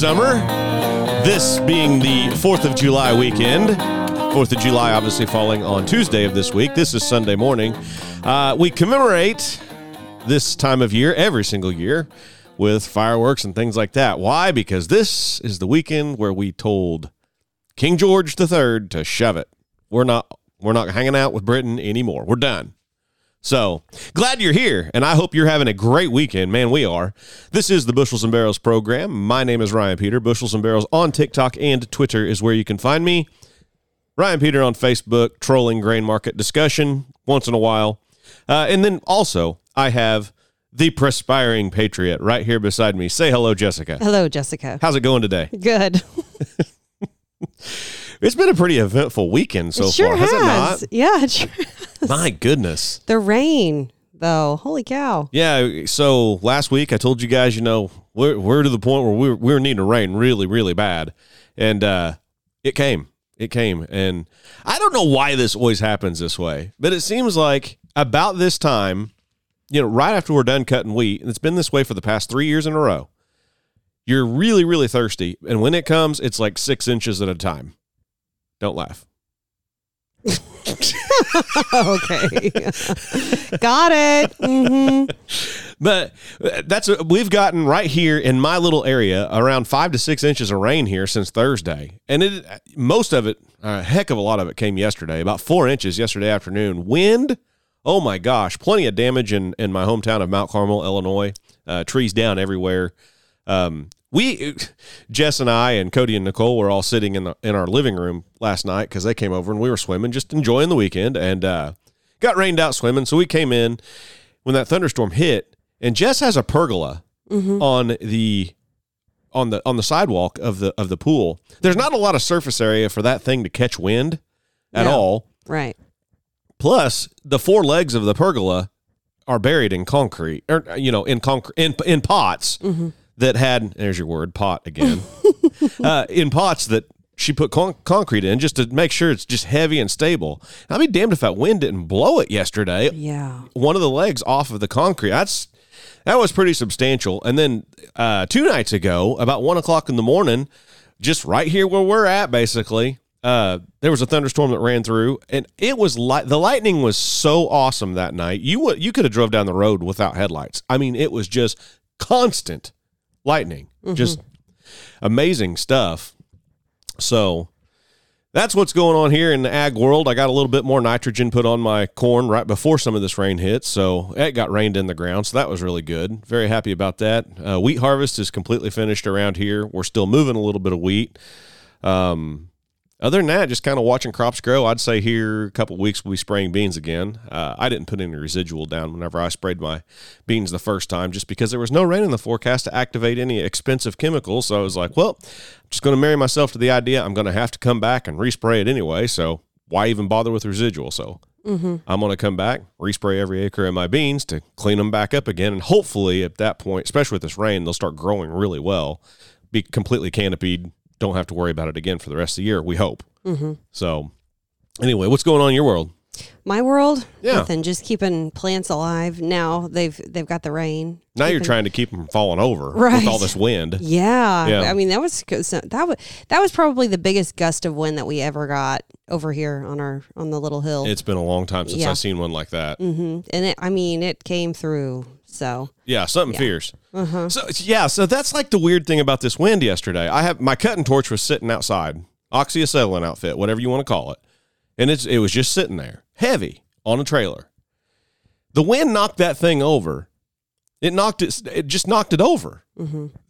summer. This being the 4th of July weekend. 4th of July, obviously, falling on Tuesday of this week. This is Sunday morning. Uh, we commemorate this time of year every single year with fireworks and things like that. Why? Because this is the weekend where we told King George III to shove it. We're not we're not hanging out with Britain anymore. We're done. So glad you're here, and I hope you're having a great weekend. Man, we are. This is the Bushels and Barrels program. My name is Ryan Peter. Bushels and Barrels on TikTok and Twitter is where you can find me. Ryan Peter on Facebook, trolling grain market discussion once in a while. Uh, and then also, I have the perspiring patriot right here beside me. Say hello, Jessica. Hello, Jessica. How's it going today? Good. It's been a pretty eventful weekend so sure far, has. has it not? Yeah, it sure. My goodness. The rain, though. Holy cow. Yeah. So last week I told you guys, you know, we're, we're to the point where we were, we were needing to rain really, really bad. And uh, it came. It came. And I don't know why this always happens this way, but it seems like about this time, you know, right after we're done cutting wheat, and it's been this way for the past three years in a row, you're really, really thirsty. And when it comes, it's like six inches at a time. Don't laugh. Okay. Got it. hmm But uh, that's we've gotten right here in my little area around five to six inches of rain here since Thursday, and it most of it, a heck of a lot of it, came yesterday. About four inches yesterday afternoon. Wind, oh my gosh, plenty of damage in in my hometown of Mount Carmel, Illinois. Uh, trees down everywhere. Um, we, Jess and I and Cody and Nicole were all sitting in the in our living room last night because they came over and we were swimming, just enjoying the weekend, and uh, got rained out swimming. So we came in when that thunderstorm hit, and Jess has a pergola on the on the on the sidewalk of the of the pool. There's not a lot of surface area for that thing to catch wind at No. all. Right. Plus, the four legs of the pergola are buried in concrete, or you know, in concrete in in pots that had. There's your word, pot again. uh, in pots that she put con- concrete in just to make sure it's just heavy and stable. I'd be damned if that wind didn't blow it yesterday. Yeah. One of the legs off of the concrete. That's that was pretty substantial. And then uh, two nights ago, about one o'clock in the morning, just right here where we're at, basically, uh, there was a thunderstorm that ran through, and it was light. The lightning was so awesome that night. You would you could have drove down the road without headlights. I mean, it was just constant lightning, just amazing stuff. So that's what's going on here in the ag world. I got a little bit more nitrogen put on my corn right before some of this rain hit, so it got rained in the ground. So that was really good. Very happy about that. Uh, wheat harvest is completely finished around here. We're still moving a little bit of wheat. Um, other than that, just kind of watching crops grow. I'd say here a couple weeks we'll be spraying beans again. Uh, I didn't put any residual down whenever I sprayed my beans the first time, just because there was no rain in the forecast to activate any expensive chemicals. So I was like, well, I'm just going to marry myself to the idea I'm going to have to come back and respray it anyway. So why even bother with residual? So I'm going to come back, respray every acre of my beans to clean them back up again, and hopefully at that point, especially with this rain, they'll start growing really well, be completely canopied. Don't have to worry about it again for the rest of the year. We hope. So, anyway, what's going on in your world? My world, Yeah. nothing. Just keeping plants alive. Now they've they've got the rain. Now you're trying to keep them from falling over with all this wind. Yeah. Yeah. I mean that was that was that was probably the biggest gust of wind that we ever got over here on our on the little hill. It's been a long time since Yeah. I've seen one like that. hmm And it, I mean it came through. So Yeah, something fierce. uh-huh. So yeah, so that's like the weird thing about this wind yesterday. I have my cutting torch was sitting outside, oxyacetylene outfit, whatever you want to call it, and it's it was just sitting there, heavy on a trailer. The wind knocked that thing over. It knocked it. It just knocked it over.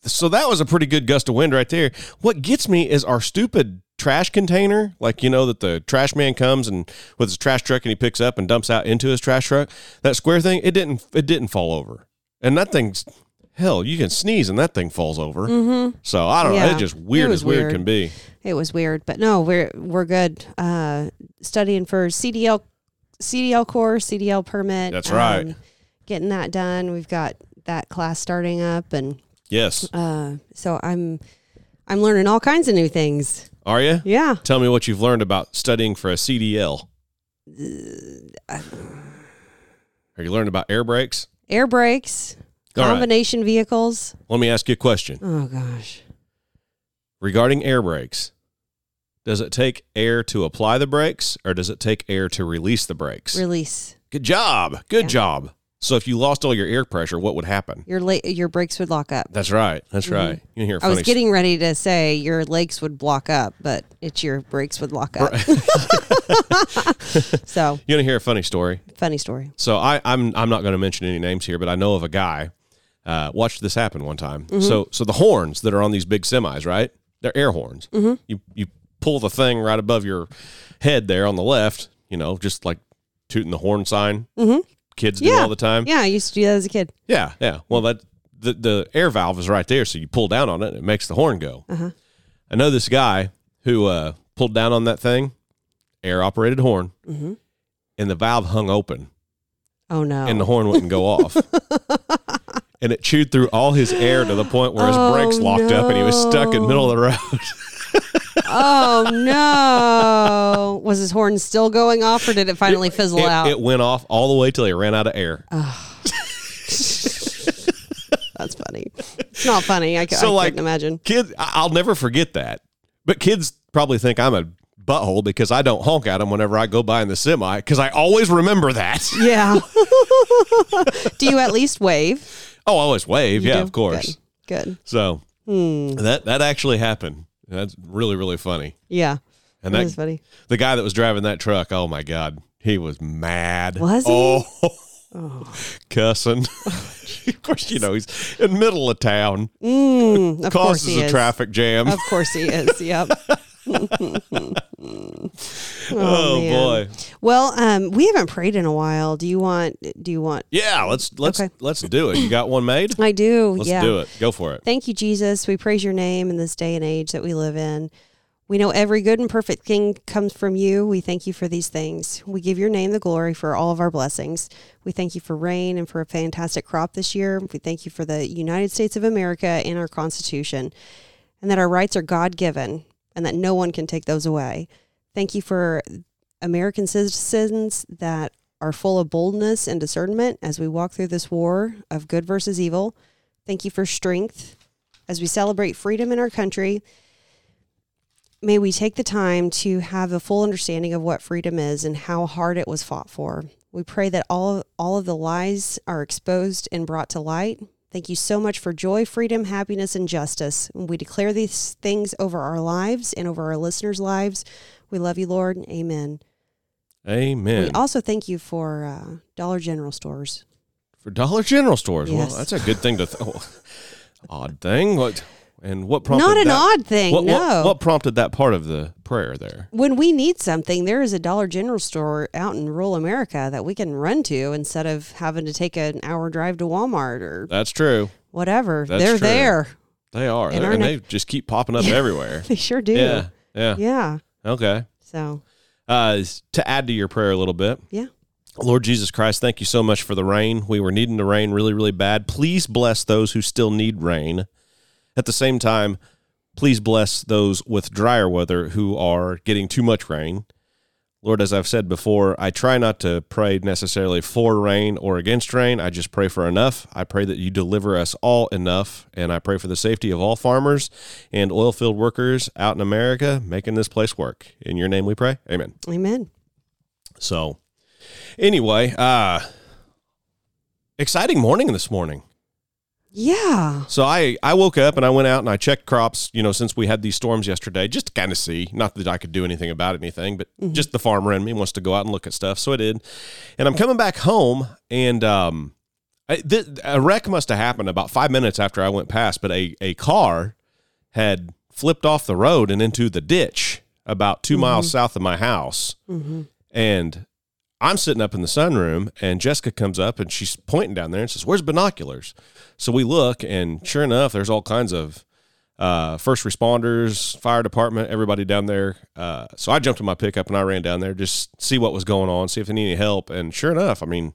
So that was a pretty good gust of wind right there. What gets me is our stupid trash container, like you know that the trash man comes and with his trash truck and he picks up and dumps out into his trash truck. That square thing, it didn't it didn't fall over, and that thing's hell. You can sneeze and that thing falls over. So I don't know. It's just weird It as weird, weird. can be. it was weird, but no, we're we're good. Uh, studying for CDL CDL course, CDL permit. That's right. um, getting that done. We've got that class starting up, and Yes. uh, so I'm I'm learning all kinds of new things. Are you? Yeah. Tell me what you've learned about studying for a CDL. Are you learning about air brakes? Air brakes. All right. Combination vehicles. Let me ask you a question Oh gosh. regarding air brakes. Does it take air to apply the brakes or does it take air to release the brakes? Release. Good job. Good Yeah. job. So if you lost all your air pressure, what would happen? Your la- your brakes would lock up. That's right. That's right. You hear a Mm-hmm. I was getting ready to say your legs would block up, but it's your brakes would lock up. so You want to hear a funny story? funny story. So I, I'm I'm not going to mention any names here, but I know of a guy. Uh, watched this happen one time. Mm-hmm. So so the horns that are on these big semis, right? They're air horns. Mm-hmm. You you pull the thing right above your head there on the left. You know, just like tooting the horn sign. Mhm. Kids do all the time. Yeah, I used to do that as a kid. Yeah, yeah. Well, that the the air valve is right there, so you pull down on it, and it makes the horn go. Uh-huh. I know this guy who uh, pulled down on that thing, air operated horn, Mhm. and the valve hung open, Oh no. and the horn wouldn't go off. And it chewed through all his air to the point where his Oh, brakes locked up, and he was stuck in the middle of the road. oh no. Was his horn still going off or did it finally fizzle it, out? it went off all the way till he ran out of air. That's funny. It's not funny. I, So, I like- couldn't imagine. kids i'll never forget that but kids probably think i'm a butthole because i don't honk at them whenever i go by in the semi because i always remember that Yeah. do you at least wave? oh i always wave You yeah do? of course Good. Good. so Hmm. that that actually happened that's really really funny Yeah. and that that is funny. the guy that was driving that truck oh my god he was mad Was he? oh Oh. cussing of course you know he's in middle of town Mm, of course causes a is. traffic jam Of course he is. Yep. oh, man. boy Well, um, we haven't prayed in a while. Do you want? Do you want? yeah let's let's Okay. let's do it you got one made I do. Let's yeah. do it. Go for it. Thank you, Jesus. We praise your name in this day and age that we live in. We know every good and perfect thing comes from you. We thank you for these things. We give your name the glory for all of our blessings. We thank you for rain and for a fantastic crop this year. We thank you for the United States of America and our Constitution, and that our rights are God given and that no one can take those away. Thank you for American citizens that are full of boldness and discernment as we walk through this war of good versus evil. Thank you for strength as we celebrate freedom in our country. May we take the time to have a full understanding of what freedom is and how hard it was fought for. We pray that all all of the lies are exposed and brought to light. Thank you so much for joy, freedom, happiness, and justice. We declare these things over our lives and over our listeners' lives. We love you, Lord. Amen. Amen. We also thank you for uh, Dollar General stores. For Dollar General stores. Yes. Well, that's a good thing to. Th- odd thing. What? And what prompted Not an that? odd thing, What, no. what, what prompted that part of the prayer there? when we need something, there is a Dollar General store out in rural America that we can run to instead of having to take an hour drive to Walmart or That's true. whatever. That's They're true. there. They are, and ne- they just keep popping up everywhere. They sure do. Yeah, yeah. Yeah. Okay. So, Uh, to add to your prayer a little bit, yeah. Lord Jesus Christ, thank you so much for the rain. We were needing the rain really, really bad. Please bless those who still need rain. At the same time, please bless those with drier weather who are getting too much rain. Lord, as I've said before, I try not to pray necessarily for rain or against rain. I just pray for enough. I pray that you deliver us all enough. And I pray for the safety of all farmers and oil field workers out in America making this place work. In your name we pray. Amen. Amen. So, anyway, uh, exciting morning this morning. Yeah. So I I woke up and I went out and I checked crops. You know, since we had these storms yesterday, just to kind of see. Not that I could do anything about anything, but just the farmer in me wants to go out and look at stuff. So I did, and I'm coming back home and um, I, th- a wreck must have happened about five minutes after I went past. But a a car had flipped off the road and into the ditch about 2 miles south of my house. Mm-hmm. And I'm sitting up in the sunroom, and Jessica comes up and she's pointing down there and says, Where's binoculars? So we look, and sure enough, there's all kinds of uh, first responders, fire department, everybody down there. Uh, so I jumped in my pickup and I ran down there just see what was going on, see if they need any help. And sure enough, I mean,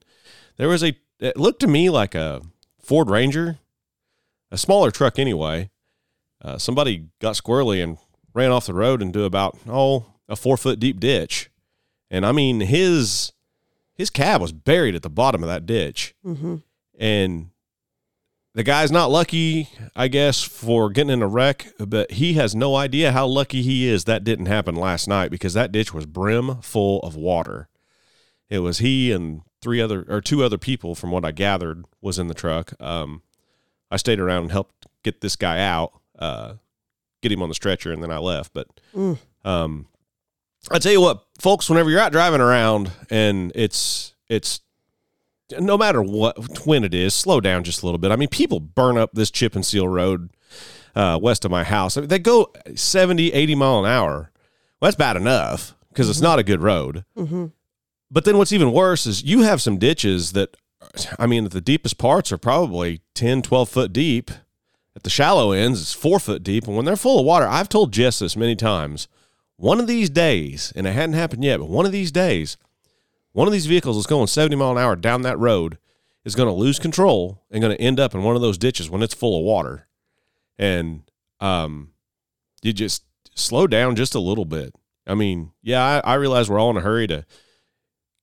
there was a, it looked to me like a Ford Ranger, a smaller truck anyway. Uh, somebody got squirrely and ran off the road into about, oh, a four foot deep ditch. And I mean, his his cab was buried at the bottom of that ditch. Mm-hmm. And the guy's not lucky, I guess, for getting in a wreck, but he has no idea how lucky he is that didn't happen last night because that ditch was brim full of water. It was he and three other or two other people, from what I gathered, was in the truck. Um, I stayed around and helped get this guy out, uh, get him on the stretcher, and then I left. But Mm. um, I tell you what, folks, whenever you're out driving around and it's it's no matter what when it is, slow down just a little bit. I mean, people burn up this chip and seal road uh, west of my house. I mean, they go 70, 80 mile an hour. Well, that's bad enough because it's not a good road. Mm-hmm. But then what's even worse is you have some ditches that, I mean, the deepest parts are probably 10, 12 foot deep. At the shallow ends, it's four foot deep. And when they're full of water, I've told Jess this many times. One of these days, and it hadn't happened yet, but one of these days, one of these vehicles that's going 70 mile an hour down that road is going to lose control and going to end up in one of those ditches when it's full of water. And um, you just slow down just a little bit. I mean, yeah, I, I realize we're all in a hurry to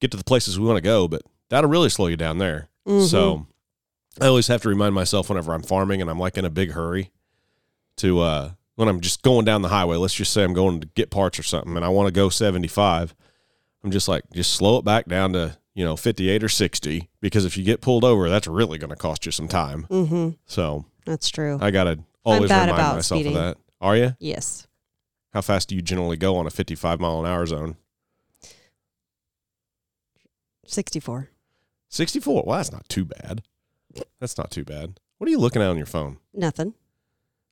get to the places we want to go, but that'll really slow you down there. Mhm. So I always have to remind myself whenever I'm farming and I'm like in a big hurry to uh when I'm just going down the highway, let's just say I'm going to get parts or something and I want to go 75. I'm just like just slow it back down to, you know, 58 or 60 because if you get pulled over, that's really going to cost you some time. Mm-hmm. So, That's true. I got to always remind myself speeding. of that. Are you? yes. How fast do you generally go on a 55 mile an hour zone? 64. 64. Well, that's not too bad. That's not too bad. What are you looking at on your phone? Nothing.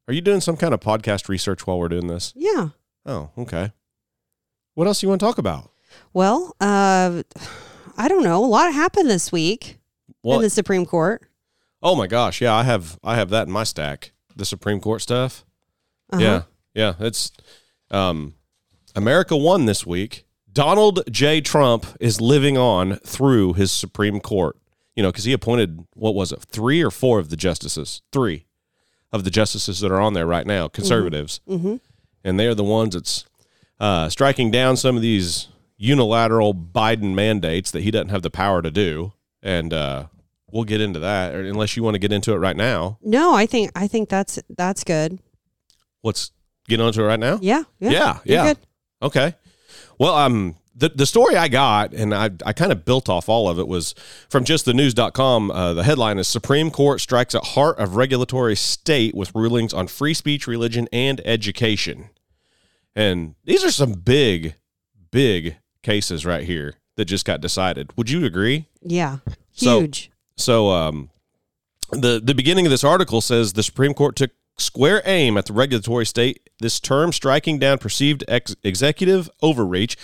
Are you doing some kind of podcast research while we're doing this? Yeah. Oh, okay. What else you want to talk about? Well, uh, I don't know. A lot happened this week Well, in the Supreme Court. oh my gosh, yeah, I have I have that in my stack. The Supreme Court stuff. Uh-huh. Yeah, yeah. It's um, America won this week. Donald J. Trump is living on through his Supreme Court. You know, because he appointed what was it, three or four of the justices, three of the justices that are on there right now, conservatives, Mm-hmm. and they are the ones that's uh, striking down some of these unilateral Biden mandates that he doesn't have the power to do. And uh, we'll get into that, or unless you want to get into it right now. No, I think I think that's that's good. Let's get onto it right now. Yeah. Yeah. Yeah, yeah. good. Okay. Well, um, the the story I got, and I I kind of built off all of it was from justthenews.com. Uh, the headline is Supreme Court strikes at heart of regulatory state with rulings on free speech, religion, and education. And these are some big, big cases right here that just got decided. Would you agree? Yeah. So- Huge. So um, the the beginning of this article says the Supreme Court took square aim at the regulatory state this term, striking down perceived ex- executive overreach,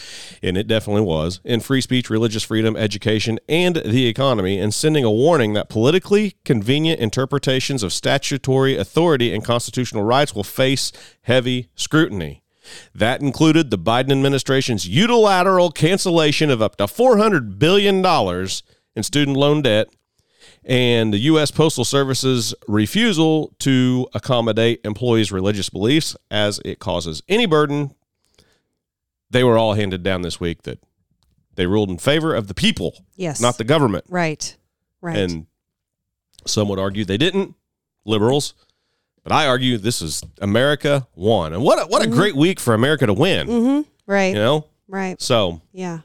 and it definitely was in free speech, religious freedom, education, and the economy, and sending a warning that politically convenient interpretations of statutory authority and constitutional rights will face heavy scrutiny. That included the Biden administration's unilateral cancellation of up to $400 billion in student loan debt and the U.S. Postal Service's refusal to accommodate employees' religious beliefs as it causes any burden. They were all handed down this week that they ruled in favor of the people, Yes. not the government. right. Right. And some would argue they didn't, liberals. But I argue this is America won. And what a, what a great week for America to win, mm-hmm. Right. you know? Right. So Yeah.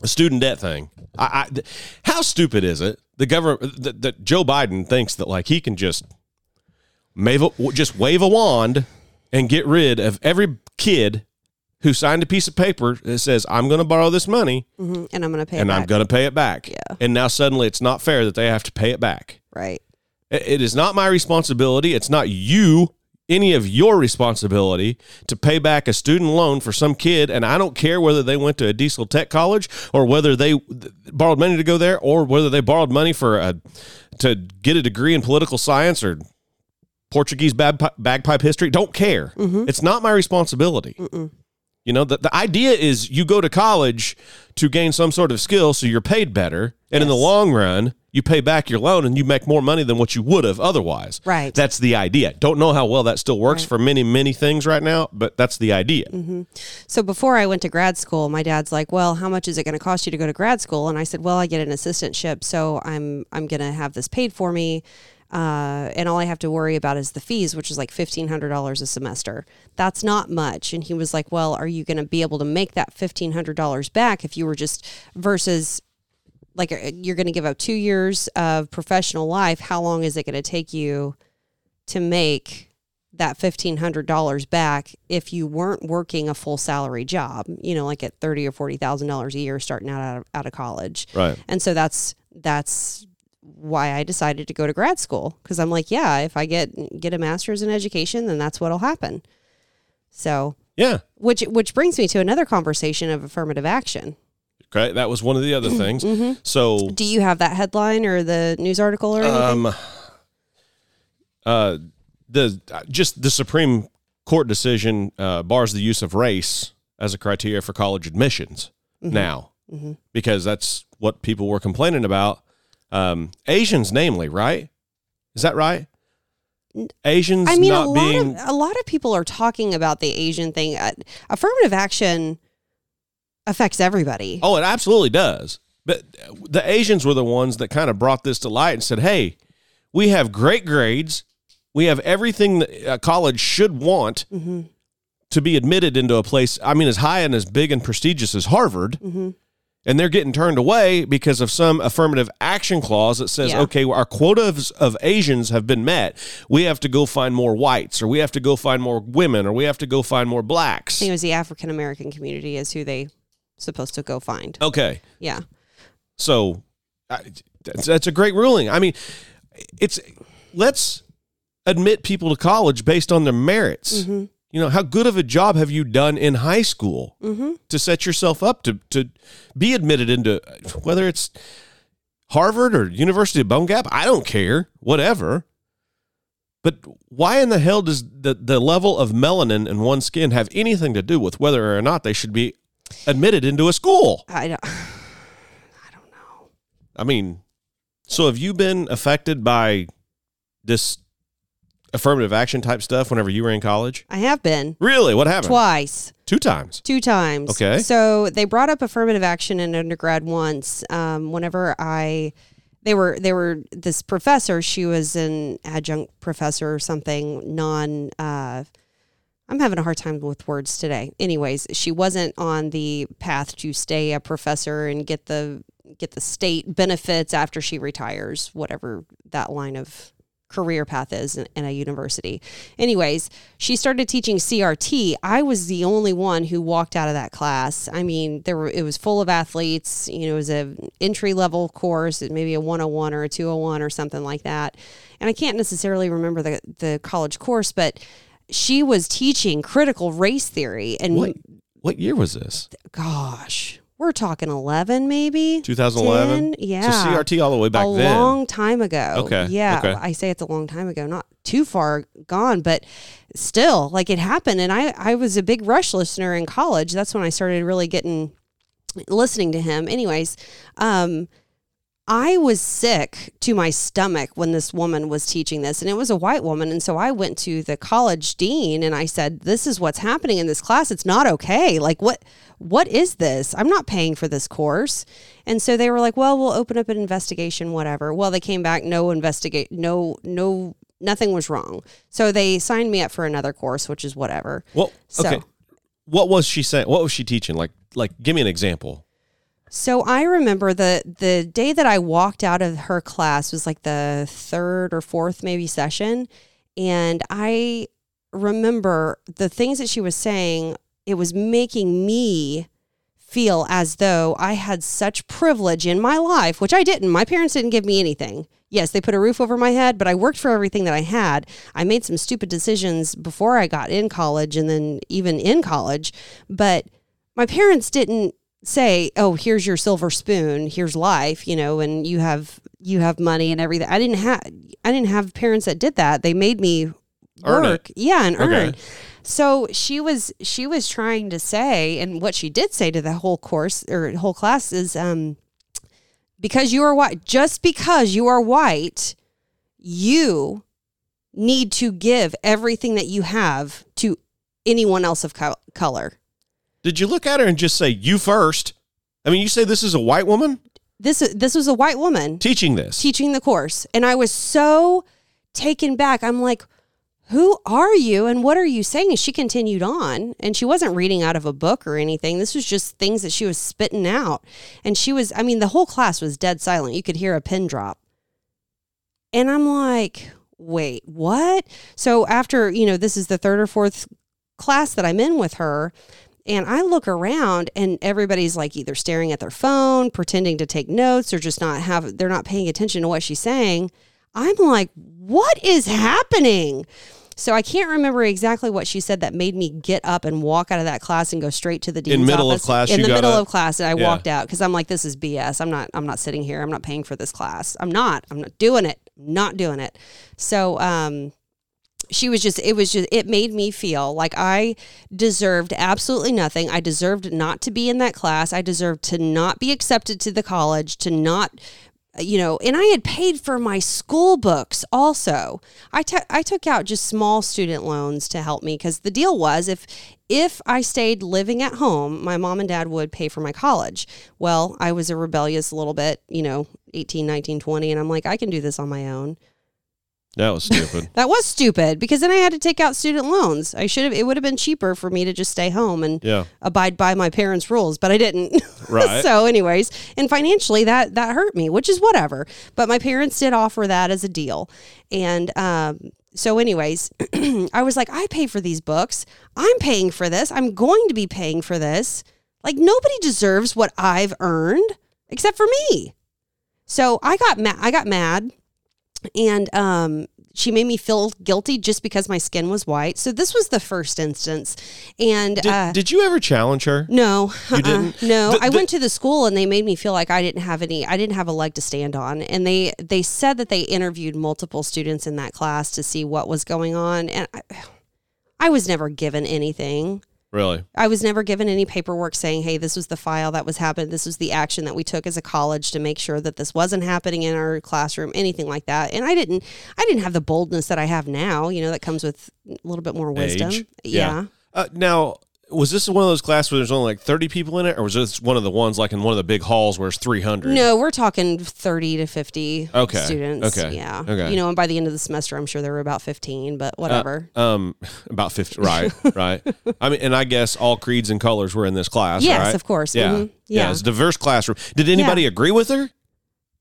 a student debt thing. I, I how stupid is it? The government that, that Joe Biden thinks that like he can just wave a, just wave a wand and get rid of every kid who signed a piece of paper that says I'm going to borrow this money hmm And I'm going to pay. and it I'm back. going to pay it back. Yeah. And now suddenly it's not fair that they have to pay it back. Right. It- is not my responsibility. It's not you, any of your responsibility to pay back a student loan for some kid. And I don't care whether they went to a diesel tech college or whether they borrowed money to go there or whether they borrowed money for a, to get a degree in political science or Portuguese bagpipe history. Don't care. Mm-hmm. It's not my responsibility. You know, the, the idea is you go to college to gain some sort of skill so you're paid better. And in the long run, you pay back your loan and you make more money than what you would have otherwise. Right. That's the idea. Don't know how well that still works Right. for many, many things right now, but that's the idea. Mm-hmm. So before I went to grad school, my dad's like, "Well, how much is it going to cost you to go to grad school?" And I said, "Well, I get an assistantship, so I'm I'm going to have this paid for me." Uh, and all I have to worry about is the fees, which is like fifteen hundred dollars a semester. That's not much. And he was like, "Well, are you going to be able to make that fifteen hundred dollars back if you were just versus like uh, you're going to give up two years of professional life? How long is it going to take you to make that fifteen hundred dollars back if you weren't working a full salary job? You know, like at thirty or forty thousand dollars a year starting out out of, out of college. Right. And so that's that's why I decided to go to grad school because I'm like, yeah, if I get get a master's in education, then that's what'll happen. So, Yeah. which which brings me to another conversation of affirmative action. Okay. That was one of the other things. Mm-hmm. So, Do you have that headline or the news article or anything? um, uh, the just the Supreme Court decision uh, bars the use of race as a criteria for college admissions Mm-hmm. now, because that's what people were complaining about. Um, Asians, namely, right? Is that right? Asians I mean, a lot being of a lot of people are talking about the Asian thing. Uh, affirmative action affects everybody. Oh, it absolutely does. But the Asians were the ones that kind of brought this to light and said, "Hey, we have great grades. We have everything that a college should want Mm-hmm. to be admitted into a place. I mean, as high and as big and prestigious as Harvard." Mm-hmm. And they're getting turned away because of some affirmative action clause that says, Yeah. okay, our quotas of, Asians have been met. We have to go find more whites, or we have to go find more women, or we have to go find more I blacks. think it was the African American community is who they supposed to go find. Okay. Yeah. So I, that's, that's a great ruling. I mean, it's let's admit people to college based on their merits. Mm-hmm. You know, how good of a job have you done in high school Mm-hmm. to set yourself up to to be admitted into whether it's Harvard or University of Bone Gap? I don't care, whatever. But why in the hell does the, the level of melanin in one's skin have anything to do with whether or not they should be admitted into a school? I don't. I don't know. I mean, so have you been affected by this affirmative action type stuff whenever you were in college? I have been Really? What happened? twice. Two times. Two times. Okay. So they brought up affirmative action in undergrad once. Um, whenever I, they were they were this professor. She was an adjunct professor or something. Non. Uh, I'm having a hard time with words today. Anyways, she wasn't on the path to stay a professor and get the get the state benefits after she retires, whatever that line of career path is in, in a university. Anyways, she started teaching CRT. I was the only one who walked out of that class. I mean, there were it was full of athletes. You know, it was a entry level course, maybe a 101 or a 201 or something like that. And I can't necessarily remember the the college course, but she was teaching critical race theory and What what year was this? gosh, we're talking 11 maybe. 2011? 10? Yeah. So CRT all the way back a then. long time ago. Okay, Yeah. okay. I say it's a long time ago, not too far gone, but still, like it happened. And I, I was a big Rush listener in college. That's when I started really getting listening to him. Anyways, um, I was sick to my stomach when this woman was teaching this, and it was a white woman. And so I went to the college dean and I said, "This is what's happening in this class. It's not okay. Like, what, what is this? I'm not paying for this course." And so they were like, "Well, we'll open up an investigation, whatever." Well, they came back, no investigate, no, no, nothing was wrong. So they signed me up for another course, which is whatever. Well, So- okay. What was she saying? What was she teaching? Like like give me an example. So I remember the the day that I walked out of her class was like the third or fourth maybe session and I remember the things that she was saying it was making me feel as though I had such privilege in my life, which I didn't. My parents didn't give me anything. Yes, they put a roof over my head, but I worked for everything that I had. I made some stupid decisions before I got in college and then even in college, but my parents didn't say, "Oh, here's your silver spoon, here's life," you know, and you have you have money and everything. I didn't have I didn't have parents that did that. They made me work. Yeah, and Okay. earn. So she was she was trying to say, and what she did say to the whole course or whole class is, um, because you are white, just because you are white, you need to give everything that you have to anyone else of co- color. Did you look at her and just say you first? I mean, you say this is a white woman This this was a white woman teaching this. teaching the course, and I was so taken back. I'm like, who are you and what are you saying? And she continued on and she wasn't reading out of a book or anything. This was just things that she was spitting out. And she was, I mean, the whole class was dead silent. You could hear a pin drop. And I'm like, wait, what? So after, you know, this is the third or fourth class that I'm in with her. And I look around and everybody's like either staring at their phone, pretending to take notes, or just not have, they're not paying attention to what she's saying. I'm like, what is happening? So I can't remember exactly what she said that made me get up and walk out of that class and go straight to the dean's In middle of office. class, In the middle up? of class, and I Yeah. walked out because I'm like, this is BS. I'm not. I'm not sitting here. I'm not paying for this class. I'm not. I'm not doing it. I'm not doing it. So, um, she was just it was just it made me feel like i deserved absolutely nothing. I deserved not to be in that class. I deserved to not be accepted to the college to not you know and i had paid for my school books also. I I took out just small student loans to help me because the deal was if if i stayed living at home my mom and dad would pay for my college. Well i was a rebellious little bit you know 18 19 20 and i'm like i can do this on my own That was stupid. that was stupid because then I had to take out student loans. I should have. It would have been cheaper for me to just stay home and Yeah. abide by my parents' rules, but I didn't. Right. so, anyways, and financially, that that hurt me, which is whatever. But my parents did offer that as a deal, and um, so, anyways, I was like, I pay for these books. I'm paying for this. I'm going to be paying for this. Like nobody deserves what I've earned except for me. So I got mad. I got mad and um she made me feel guilty just because my skin was white. So this was the first instance. And Did, uh did you ever challenge her? no, uh-uh. didn't? no. The- I went to the school and they made me feel like I didn't have any. I didn't have a leg to stand on. And they they said that they interviewed multiple students in that class to see what was going on. And I, I was never given anything. Really? I was never given any paperwork saying, "Hey, this was the file that was happening. This was the action that we took as a college to make sure that this wasn't happening in our classroom, anything like that." And I didn't, I didn't have the boldness that I have now. You know, that comes with a little bit more wisdom. Age. Yeah. Uh, now, was this one of those classes where there's only like 30 people in it, or was this one of the ones like in one of the big halls where it's 300? No, we're talking thirty to fifty Okay. students. Okay. Yeah. Okay. You know, and by the end of the semester, I'm sure there were about fifteen, but whatever. Um, about 50. Right. right. I mean, and I guess all creeds and colors were in this class. Yes, right? of course. Yeah. Mhm. yeah. Yeah. It's a diverse classroom. Did anybody agree with her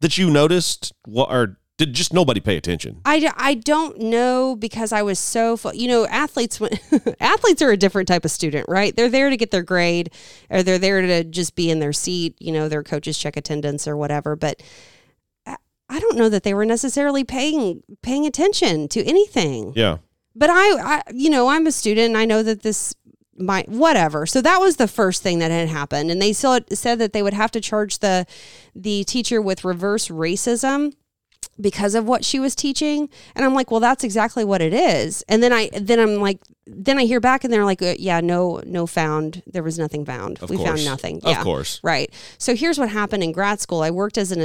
that you noticed? What or did just nobody pay attention? I, I don't know because I was so fu- you know athletes when athletes are a different type of student right? They're there to get their grade or they're there to just be in their seat you know their coaches check attendance or whatever but I- I don't know that they were necessarily paying paying attention to anything. Yeah. but I, I you know i'm a student and i know that this might whatever. So that was the first thing that had happened. And they still said that they would have to charge the the teacher with reverse racism because of what she was teaching and i'm like well that's exactly what it is and then i then i'm like then i hear back and they're like uh, yeah no no found there was nothing found Of we course. found nothing yeah. Of course. Right. So here's what happened in grad school. I worked as an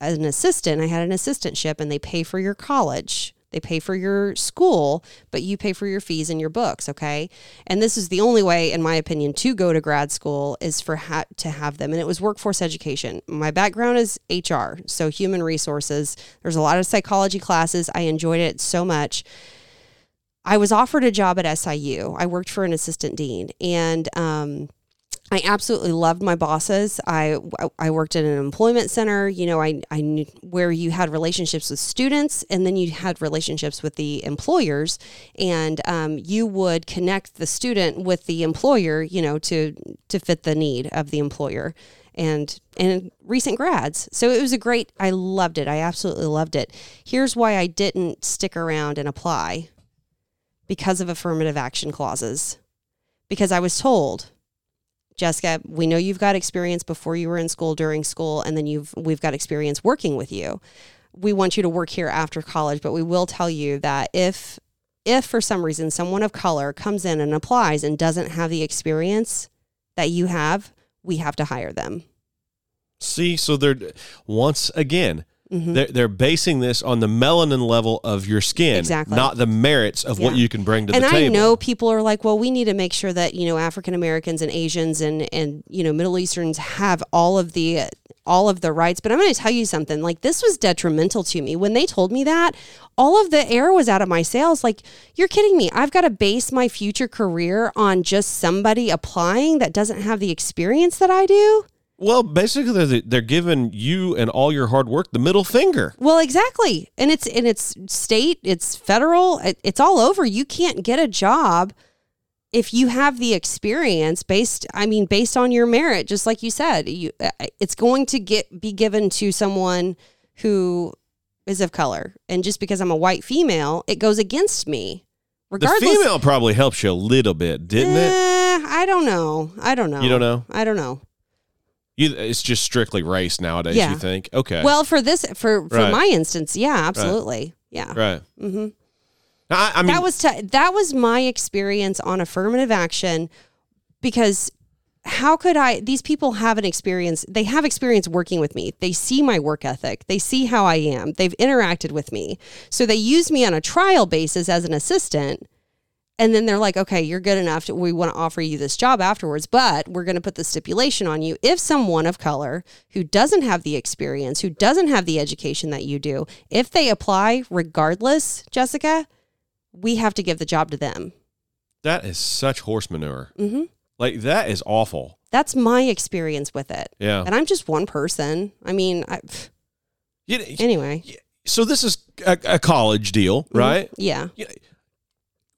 as an assistant. I had an assistantship, and they pay for your college. They pay for your school, but you pay for your fees and your books. Okay. And this is the only way, in my opinion, to go to grad school is for ha- to have them. And it was workforce education. My background is HR, so human resources. There's a lot of psychology classes. I enjoyed it so much. I was offered a job at SIU. I worked for an assistant dean, and um, I absolutely loved my bosses. I I worked in an employment center. You know, I I knew where you had relationships with students, and then you had relationships with the employers, and um, you would connect the student with the employer. You know, to to fit the need of the employer. And and recent grads. So it was a great I loved it. I absolutely loved it. Here's why I didn't stick around and apply because of affirmative action clauses. Because I was told Jessica, we know you've got experience before you were in school, during school, and then you've we've got experience working with you. We want you to work here after college, but we will tell you that if if for some reason someone of color comes in and applies and doesn't have the experience that you have, we have to hire them. See, so they're once again Mhm. they're they're basing this on the melanin level of your skin, Exactly. not the merits of what you can bring to and the I table. And I know people are like, well, we need to make sure that you know African Americans and Asians and and you know Middle Easterns have all of the all of the rights, but I'm going to tell you something. Like this was detrimental to me when they told me that. All of the air was out of my sails. Like you're kidding me. I've got to base my future career on just somebody applying that doesn't have the experience that I do. Well, basically, they're, they're giving you and all your hard work the middle finger. Well, exactly. And it's and it's state, it's federal, it- it's all over. You can't get a job if you have the experience based I mean based on your merit, just like you said. You uh, it's going to get be given to someone who is of color. And just because I'm a white female, it goes against me. The Regardless female probably helps you a little bit, didn't it? Eh, I don't know. I don't know. You don't know? I don't know. You, it's just strictly race nowadays. Yeah. You think? Okay. Well, for this for for Right. my instance, yeah, absolutely. Yeah. right. Mm-hmm. I, I mean, that was t- that was my experience on affirmative action because how could I these people have an experience they have experience working with me they see my work ethic they see how I am they've interacted with me so they use me on a trial basis as an assistant and then they're like okay you're good enough to, we want to offer you this job afterwards but we're going to put the stipulation on you if someone of color who doesn't have the experience who doesn't have the education that you do if they apply regardless Jessica we have to give the job to them. that is such horse manure. hmm Like that is awful. That's my experience with it. Yeah. And I'm just one person. I mean, I, You- anyway. so this is a, a college deal, Mhm. right? Yeah.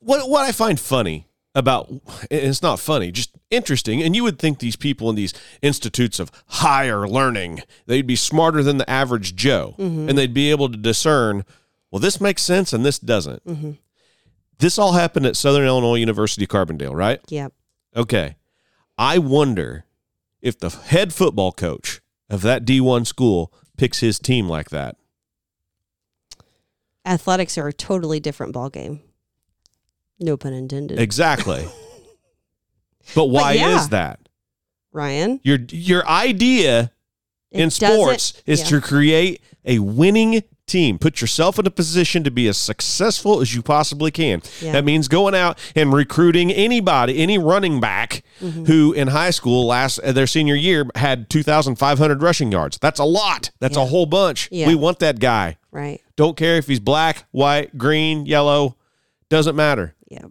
What what I find funny about and it's not funny, just interesting, and you would think these people in these institutes of higher learning, they'd be smarter than the average Joe, Mhm. and they'd be able to discern, well, this makes sense and this doesn't. hmm This all happened at Southern Illinois University Carbondale, right? Yep. Okay. I wonder if the head football coach of that D1 school picks his team like that. Athletics are a totally different ballgame. No pun intended. Exactly. but why yeah. is that? Ryan. Your your idea in sports is yeah. to create a winning team. Put yourself in a position to be as successful as you possibly can. Yeah. That means going out and recruiting anybody, any running back Mhm. who in high school last uh, their senior year had 2,500 rushing yards. That's a lot. That's a whole bunch. Yeah. We want that guy. Right. Don't care if he's black, white, green, yellow, doesn't matter. Yeah.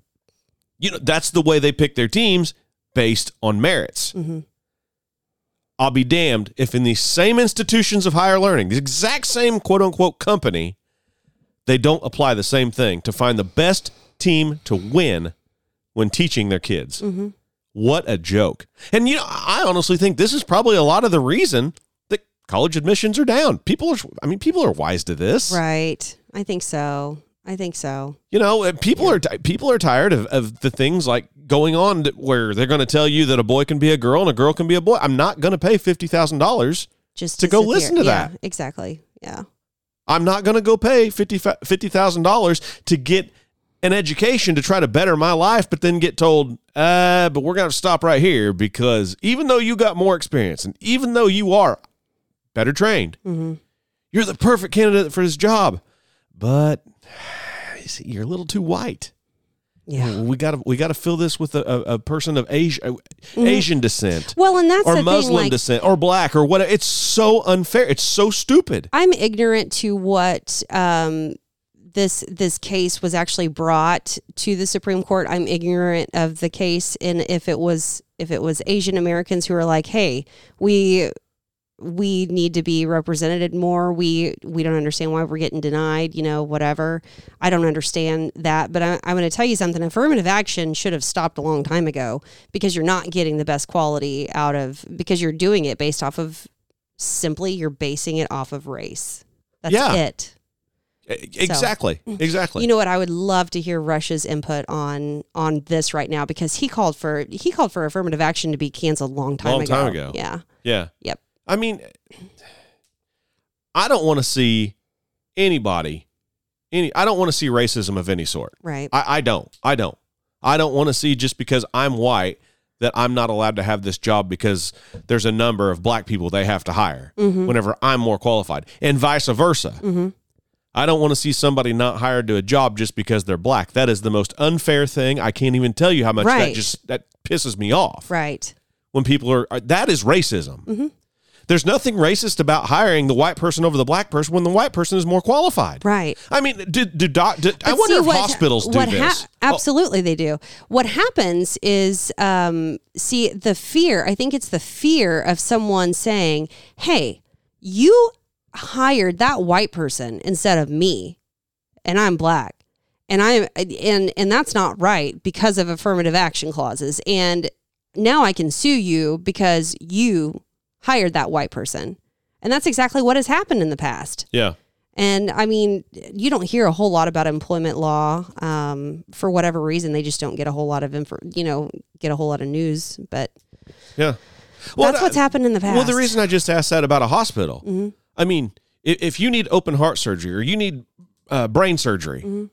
You know, that's the way they pick their teams based on merits. hmm I'll be damned if in these same institutions of higher learning, the exact same quote unquote company, they don't apply the same thing to find the best team to win when teaching their kids. hmm What a joke. And you know, I honestly think this is probably a lot of the reason that college admissions are down. People are I mean, people are wise to this. Right. I think so. I think so. You know, uh, people are ti- people are tired of, of the things like going on where they're going to tell you that a boy can be a girl and a girl can be a boy. I'm not going to pay fifty thousand dollars. Just To go listen to Yeah, that. Exactly. Yeah. I'm not going to go pay fifty thousand dollars to get an education to try to better my life, but then get told, uh, but we're going to stop right here because even though you got more experience and even though you are better trained, hmm you're the perfect candidate for this job, but you're a little too white. Yeah. we got to we got to fill this with a, a, a person of Asian Asian descent Well, and that's or the Muslim thing. Like, descent or black or whatever. It's so unfair. It's so stupid. I'm ignorant to what um, this this case was actually brought to the Supreme Court. I'm ignorant of the case and if it was if it was Asian Americans who were like, "Hey, we we need to be represented more. We we don't understand why we're getting denied. You know, whatever. I don't understand that. But I, I'm going to tell you something. Affirmative action should have stopped a long time ago because you're not getting the best quality out of because you're doing it based off of simply you're basing it off of race. That's Yeah. it. Exactly. Mm. Exactly. You know what? I would love to hear Rush's input on on this right now because he called for he called for affirmative action to be canceled a long time Long ago. time ago. Yeah. yeah. Yep. I mean, I don't want to see anybody. Any. I don't want to see racism of any sort. Right. I, I don't. I don't. I don't want to see just because I'm white that I'm not allowed to have this job because there's a number of black people they have to hire Mhm. whenever I'm more qualified, and vice versa. Mm-hmm. I don't want to see somebody not hired to a job just because they're black. That is the most unfair thing. I can't even tell you how much that just that pisses me off Right. when people are, that is racism. Mhm. There's nothing racist about hiring the white person over the black person when the white person is more qualified. Right. I mean, do, do, doc, do I wonder if what- hospitals do what this. Oh, absolutely, they do. What happens is, um, see, the fear. I think it's the fear of someone saying, "Hey, you hired that white person instead of me, and I'm black." And I and and that's not right because of affirmative action clauses. And now I can sue you because you hired that white person. And that's exactly what has happened in the past. yeah. And I mean, you don't hear a whole lot about employment law um, for whatever reason. They just don't get a whole lot of info, you know, get a whole lot of news. But Yeah. that's what's happened in the past. Well, the reason I just asked that about a hospital, Mm-hmm. I mean, if, if you need open heart surgery or you need uh, brain surgery, Mm-hmm.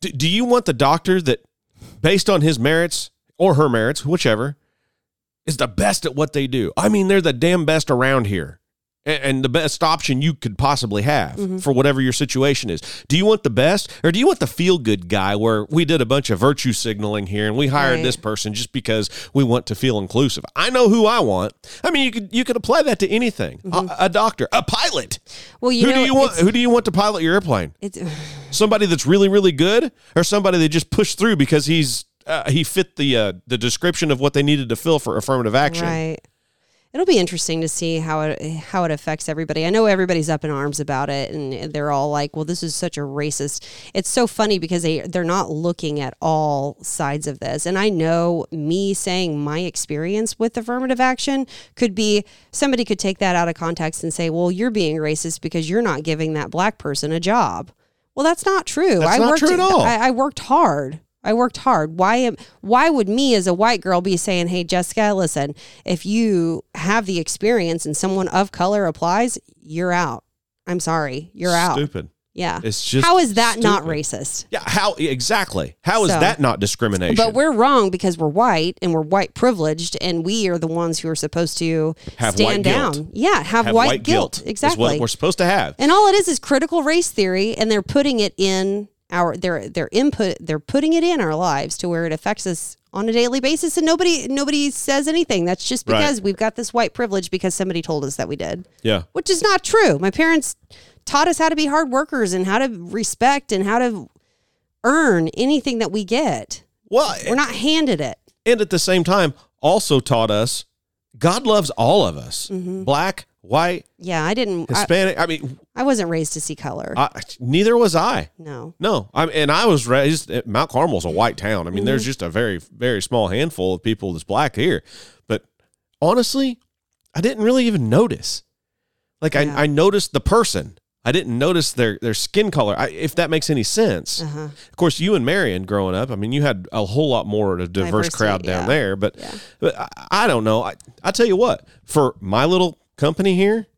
do, do you want the doctor that, based on his merits or her merits, whichever, is the best at what they do? I mean, they're the damn best around here. And the best option you could possibly have Mm-hmm. for whatever your situation is. Do you want the best, or do you want the feel good guy where we did a bunch of virtue signaling here and we hired Right. this person just because we want to feel inclusive. I know who I want. I mean, you could you could apply that to anything. A, a doctor, a pilot. well, Mm-hmm. you who know, do you want? Who do you want to pilot your airplane? it's, Somebody that's really really good, or somebody that just pushed through because he's uh, he fit the uh, the description of what they needed to fill for affirmative action. right. It'll be interesting to see how it how it affects everybody. I know everybody's up in arms about it, and they're all like, "Well, this is such a racist." It's so funny because they they're not looking at all sides of this. And I know me saying my experience with affirmative action could be somebody could take that out of context and say, "Well, you're being racist because you're not giving that black person a job." Well, that's not true. That's I not worked true at all. I, I worked hard. I worked hard. Why am why would me as a white girl be saying, "Hey Jessica, listen, if you have the experience and someone of color applies, you're out." I'm sorry, you're out. Stupid. Yeah. It's just How is that not racist? Yeah. How exactly? How is So- that not discrimination? But we're wrong because we're white and we're white privileged, and we are the ones who are supposed to Have stand white guilt. down. Yeah, have, have white, guilt. Is Exactly. what we're supposed to have. And all it is is critical race theory, and they're putting it in our their their input. They're putting it in our lives to where it affects us on a daily basis, and nobody nobody says anything. That's just Right. because we've got this white privilege because somebody told us that we did, Yeah. which is not true. My parents taught us how to be hard workers and how to respect and how to earn anything that we get. Well, We're not handed it. and at the same time also taught us God loves all of us, Mm-hmm. black, white, Yeah, I didn't. I, Hispanic. I, mean, I wasn't raised to see color. I, neither was I. no. No, I and I was raised. Mount Carmel's a white town. I mean, there's Mm-hmm. just a very very small handful of people that's black here. But honestly, I didn't really even notice. Like Yeah. I, I noticed the person. I didn't notice their their skin color. I, if that makes any sense. Uh-huh. Of course, you and Marion growing up. I mean, you had a whole lot more of a diverse Diversity, crowd down yeah. there. But Yeah. but I, I don't know. I I tell you what, for my little company here,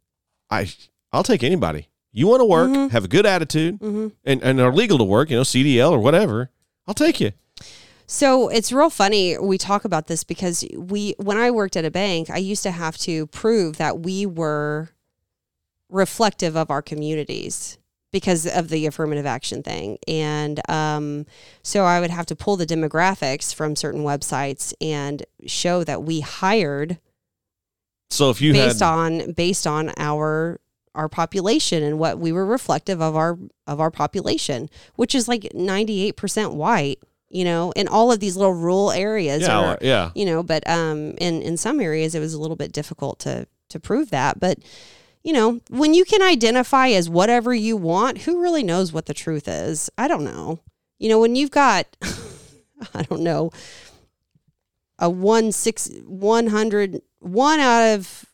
I I'll take anybody. You want to work, Mm-hmm. have a good attitude, and and are legal to work. You know, CDL or whatever. I'll take you. So it's real funny we talk about this because we when I worked at a bank, I used to have to prove that we were reflective of our communities because of the affirmative action thing. And um, so I would have to pull the demographics from certain websites and show that we hired So if you based had on based on our our population and what we were reflective of our of our population, which is like 98% white, you know, in all of these little rural areas yeah or yeah you know, but um in in some areas it was a little bit difficult to to prove that, but you know, when you can identify as whatever you want, who really knows what the truth is? I don't know. You know, when you've got I don't know a one six one hundred one out of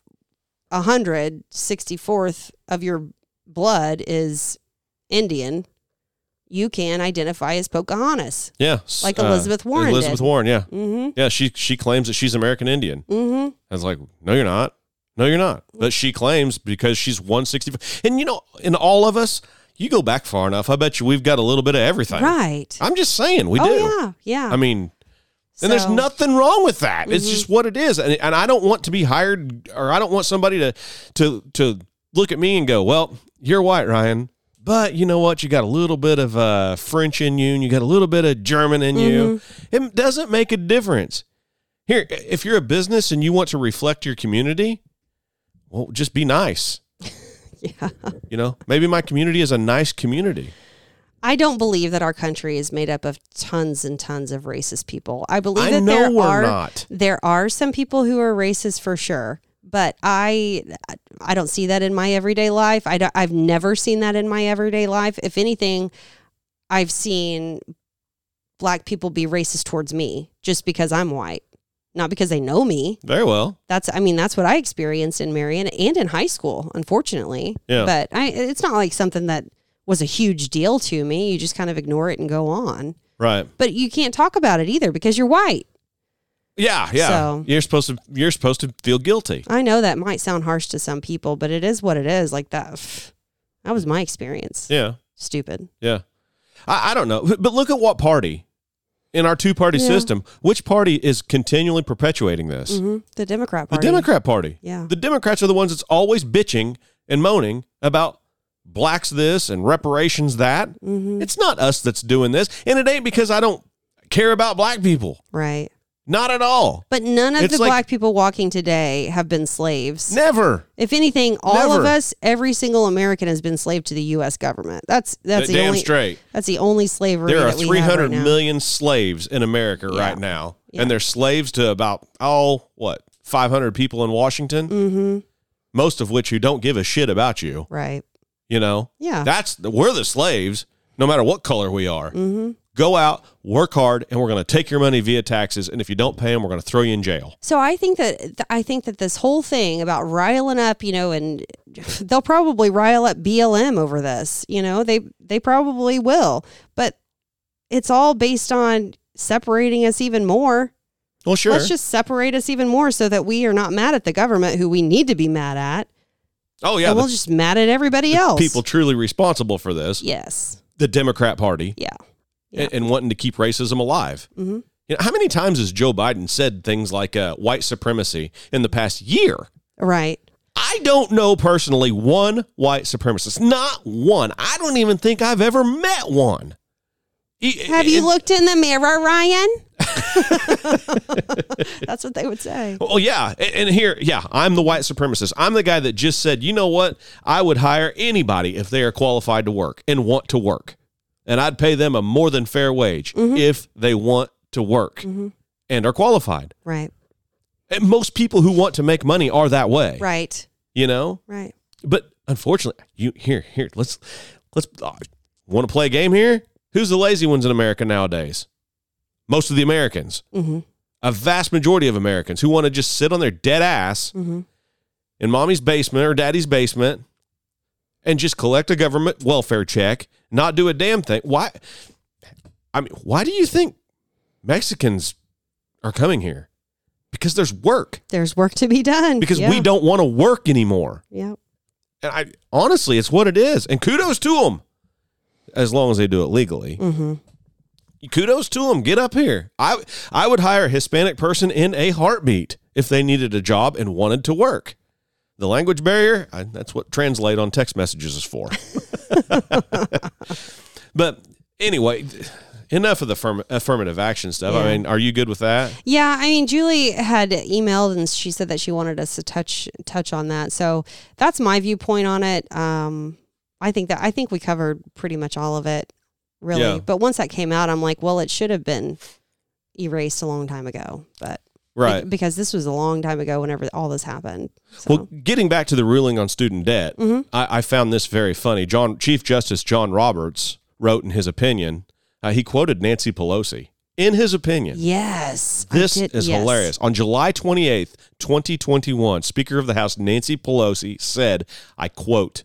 a hundred sixty fourth of your blood is Indian, you can identify as Pocahontas. yeah Like Elizabeth Warren Elizabeth did. Warren. Yeah Mm-hmm. yeah. She she claims that she's American Indian. Mm-hmm. I was like, no, you're not. No, you're not. But she claims because she's 165. And you know, in all of us, you go back far enough, I bet you we've got a little bit of everything. Right. I'm just saying, we oh do. yeah, yeah. I mean, and there's So- Mm-hmm. nothing wrong with that. It's just what it is. And, and I don't want to be hired or I don't want somebody to to to look at me and go, "Well, you're white, Ryan." But you know what? You got a little bit of uh, French in you, and you got a little bit of German in you. Mm-hmm. It doesn't make a difference. Here, if you're a business and you want to reflect your community, well, just be nice. Yeah. You know, maybe my community is a nice community. I don't believe that our country is made up of tons and tons of racist people. I believe I that there are not. there are some people who are racist for sure, but I I don't see that in my everyday life. I don't, I've never seen that in my everyday life. If anything, I've seen black people be racist towards me just because I'm white, not because they know me. Very well. That's I mean that's what I experienced in Marion and in high school, unfortunately. Yeah. But I it's not like something that was a huge deal to me. You just kind of ignore it and go on. Right. But you can't talk about it either because you're white. Yeah, yeah. So- you're supposed to you're supposed to feel guilty. I know that might sound harsh to some people, but it is what it is. Like that that was my experience. Yeah. Stupid. Yeah. I, I don't know. But look at what party in our two party Yeah. system, which party is continually perpetuating this? hmm The Democrat Party. The Democrat Party. Yeah. The Democrats are the ones that's always bitching and moaning about blacks this and reparations that. hmm It's not us that's doing this. And it ain't because I don't care about black people. Right. Not at all. But none of It's the like- black people walking today have been slaves. Never. If anything, all of us, every single American has been slave to the U.S. government. That's that's the Damn only straight. that's the only slavery There are that have 300 right million slaves in America Yeah. right now. Yeah. And they're slaves to about, all what, 500 people in Washington? Mm-hmm. Most of which who don't give a shit about you. Right. You know, Yeah. that's we're the slaves, no matter what color we are. mm-hmm. Go out, work hard, and we're going to take your money via taxes. And if you don't pay them, we're going to throw you in jail. So I think that I think that this whole thing about riling up, you know, and they'll probably rile up BLM over this. You know, they they probably will, but it's all based on separating us even more. Well, sure. Let's just separate us even more so that we are not mad at the government, who we need to be mad at, oh, yeah. and The, we'll just mad at everybody else. people truly responsible for this, yes, the Democrat Party, yeah, Yeah. and, and wanting to keep racism alive. hmm You know, how many times has Joe Biden said things like uh, white supremacy in the past year? right. I don't know personally one white supremacist. Not one. I don't even think I've ever met one. Have you looked in the mirror, Ryan? That's what they would say. Well, yeah. And, here, yeah, I'm the white supremacist. I'm the guy that just said, you know what? I would hire anybody if they are qualified to work and want to work. And I'd pay them a more than fair wage if they want to work and are qualified. Right. And most people who want to make money are that way. Right. You know? Right. But unfortunately, you here, here, let's let's uh, want to play a game here? Who's the lazy ones in America nowadays? Most of the Americans. hmm A vast majority of Americans who want to just sit on their dead ass hmm in mommy's basement or daddy's basement and just collect a government welfare check, not do a damn thing. Why? I mean, why do you think Mexicans are coming here? Because there's work. There's work to be done. Because yeah. we don't want to work anymore. Yeah. And I honestly, it's what it is. And kudos to them, as long as they do it legally. hmm Kudos to them. Get up here. I I would hire a Hispanic person in a heartbeat if they needed a job and wanted to work. The language barrier, I, that's what translate on text messages is for. but anyway, enough of the affirm- affirmative action stuff. I mean, are you good with that? Yeah, I mean, Julie had emailed and she said that she wanted us to touch touch on that. So that's my viewpoint on it. Um, I think that I think we covered pretty much all of it, really. Yeah. But once that came out, I'm like, well, it should have been erased a long time ago. But Right. because this was a long time ago, whenever all this happened. So. Well, getting back to the ruling on student debt, Mhm. I, I found this very funny. John Chief Justice John Roberts wrote in his opinion, uh, he quoted Nancy Pelosi in his opinion. yes, This did- is yes. hilarious. On July 28th, 2021, Speaker of the House Nancy Pelosi said, I quote,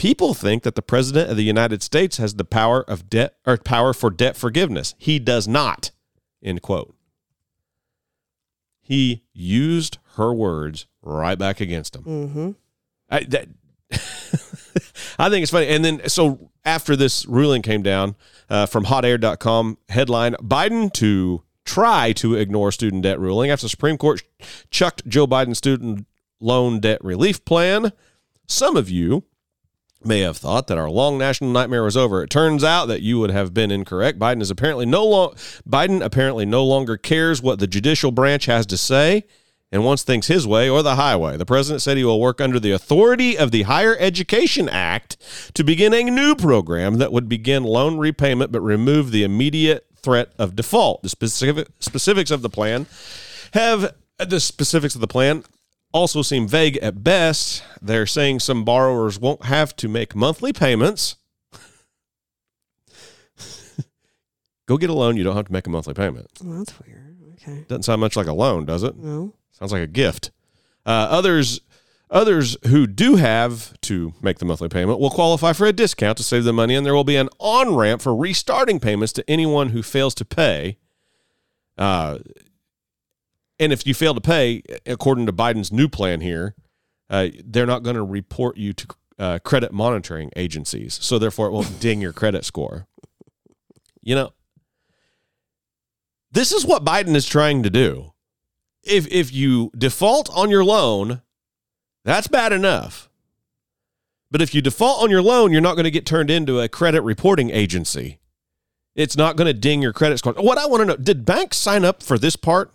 People think that the President of the United States has the power of debt or power for debt forgiveness. He does not. End quote. He used her words right back against him. Mm-hmm. I, that, I think it's funny. And then, so after this ruling came down uh, from hotair.com, headline Biden to try to ignore student debt ruling after Supreme Court chucked Joe Biden's student loan debt relief plan. Some of you may have thought that our long national nightmare was over. It turns out that you would have been incorrect. Biden is apparently no long Biden apparently no longer cares what the judicial branch has to say and wants things his way or the highway. The president said he will work under the authority of the Higher Education Act to begin a new program that would begin loan repayment but remove the immediate threat of default. The specific specifics of the plan have the specifics of the plan also seem vague at best. They're saying some borrowers won't have to make monthly payments. Go get a loan, you don't have to make a monthly payment. Well, that's weird. Okay. Doesn't sound much like a loan, does it? No. Sounds like a gift. Uh, others others who do have to make the monthly payment will qualify for a discount to save the money, and there will be an on ramp for restarting payments to anyone who fails to pay. Uh, and if you fail to pay, according to Biden's new plan here, uh, they're not going to report you to uh, credit monitoring agencies, so therefore it won't ding your credit score. You know, this is what Biden is trying to do if if you default on your loan, that's bad enough. But if you default on your loan, you're not going to get turned into a credit reporting agency. It's not going to ding your credit score. What I want to know, did banks sign up for this part?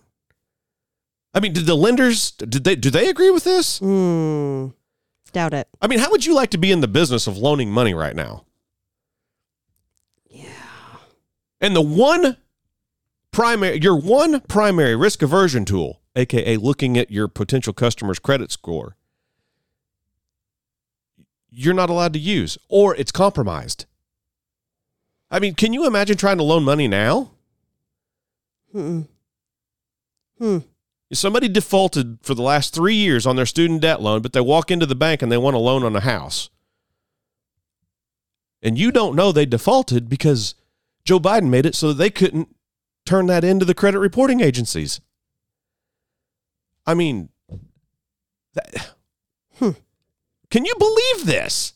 I mean, did the lenders did they do they agree with this? Hmm. Doubt it. I mean, how would you like to be in the business of loaning money right now? Yeah. And the one primary your one primary risk aversion tool, aka looking at your potential customer's credit score, you're not allowed to use or it's compromised. I mean, can you imagine trying to loan money now? Hmm. Hmm. If somebody defaulted for the last 3 years on their student debt loan, but they walk into the bank and they want a loan on a house. And you don't know they defaulted because Joe Biden made it so that they couldn't turn that into the credit reporting agencies. I mean, that, Hmm. can you believe this?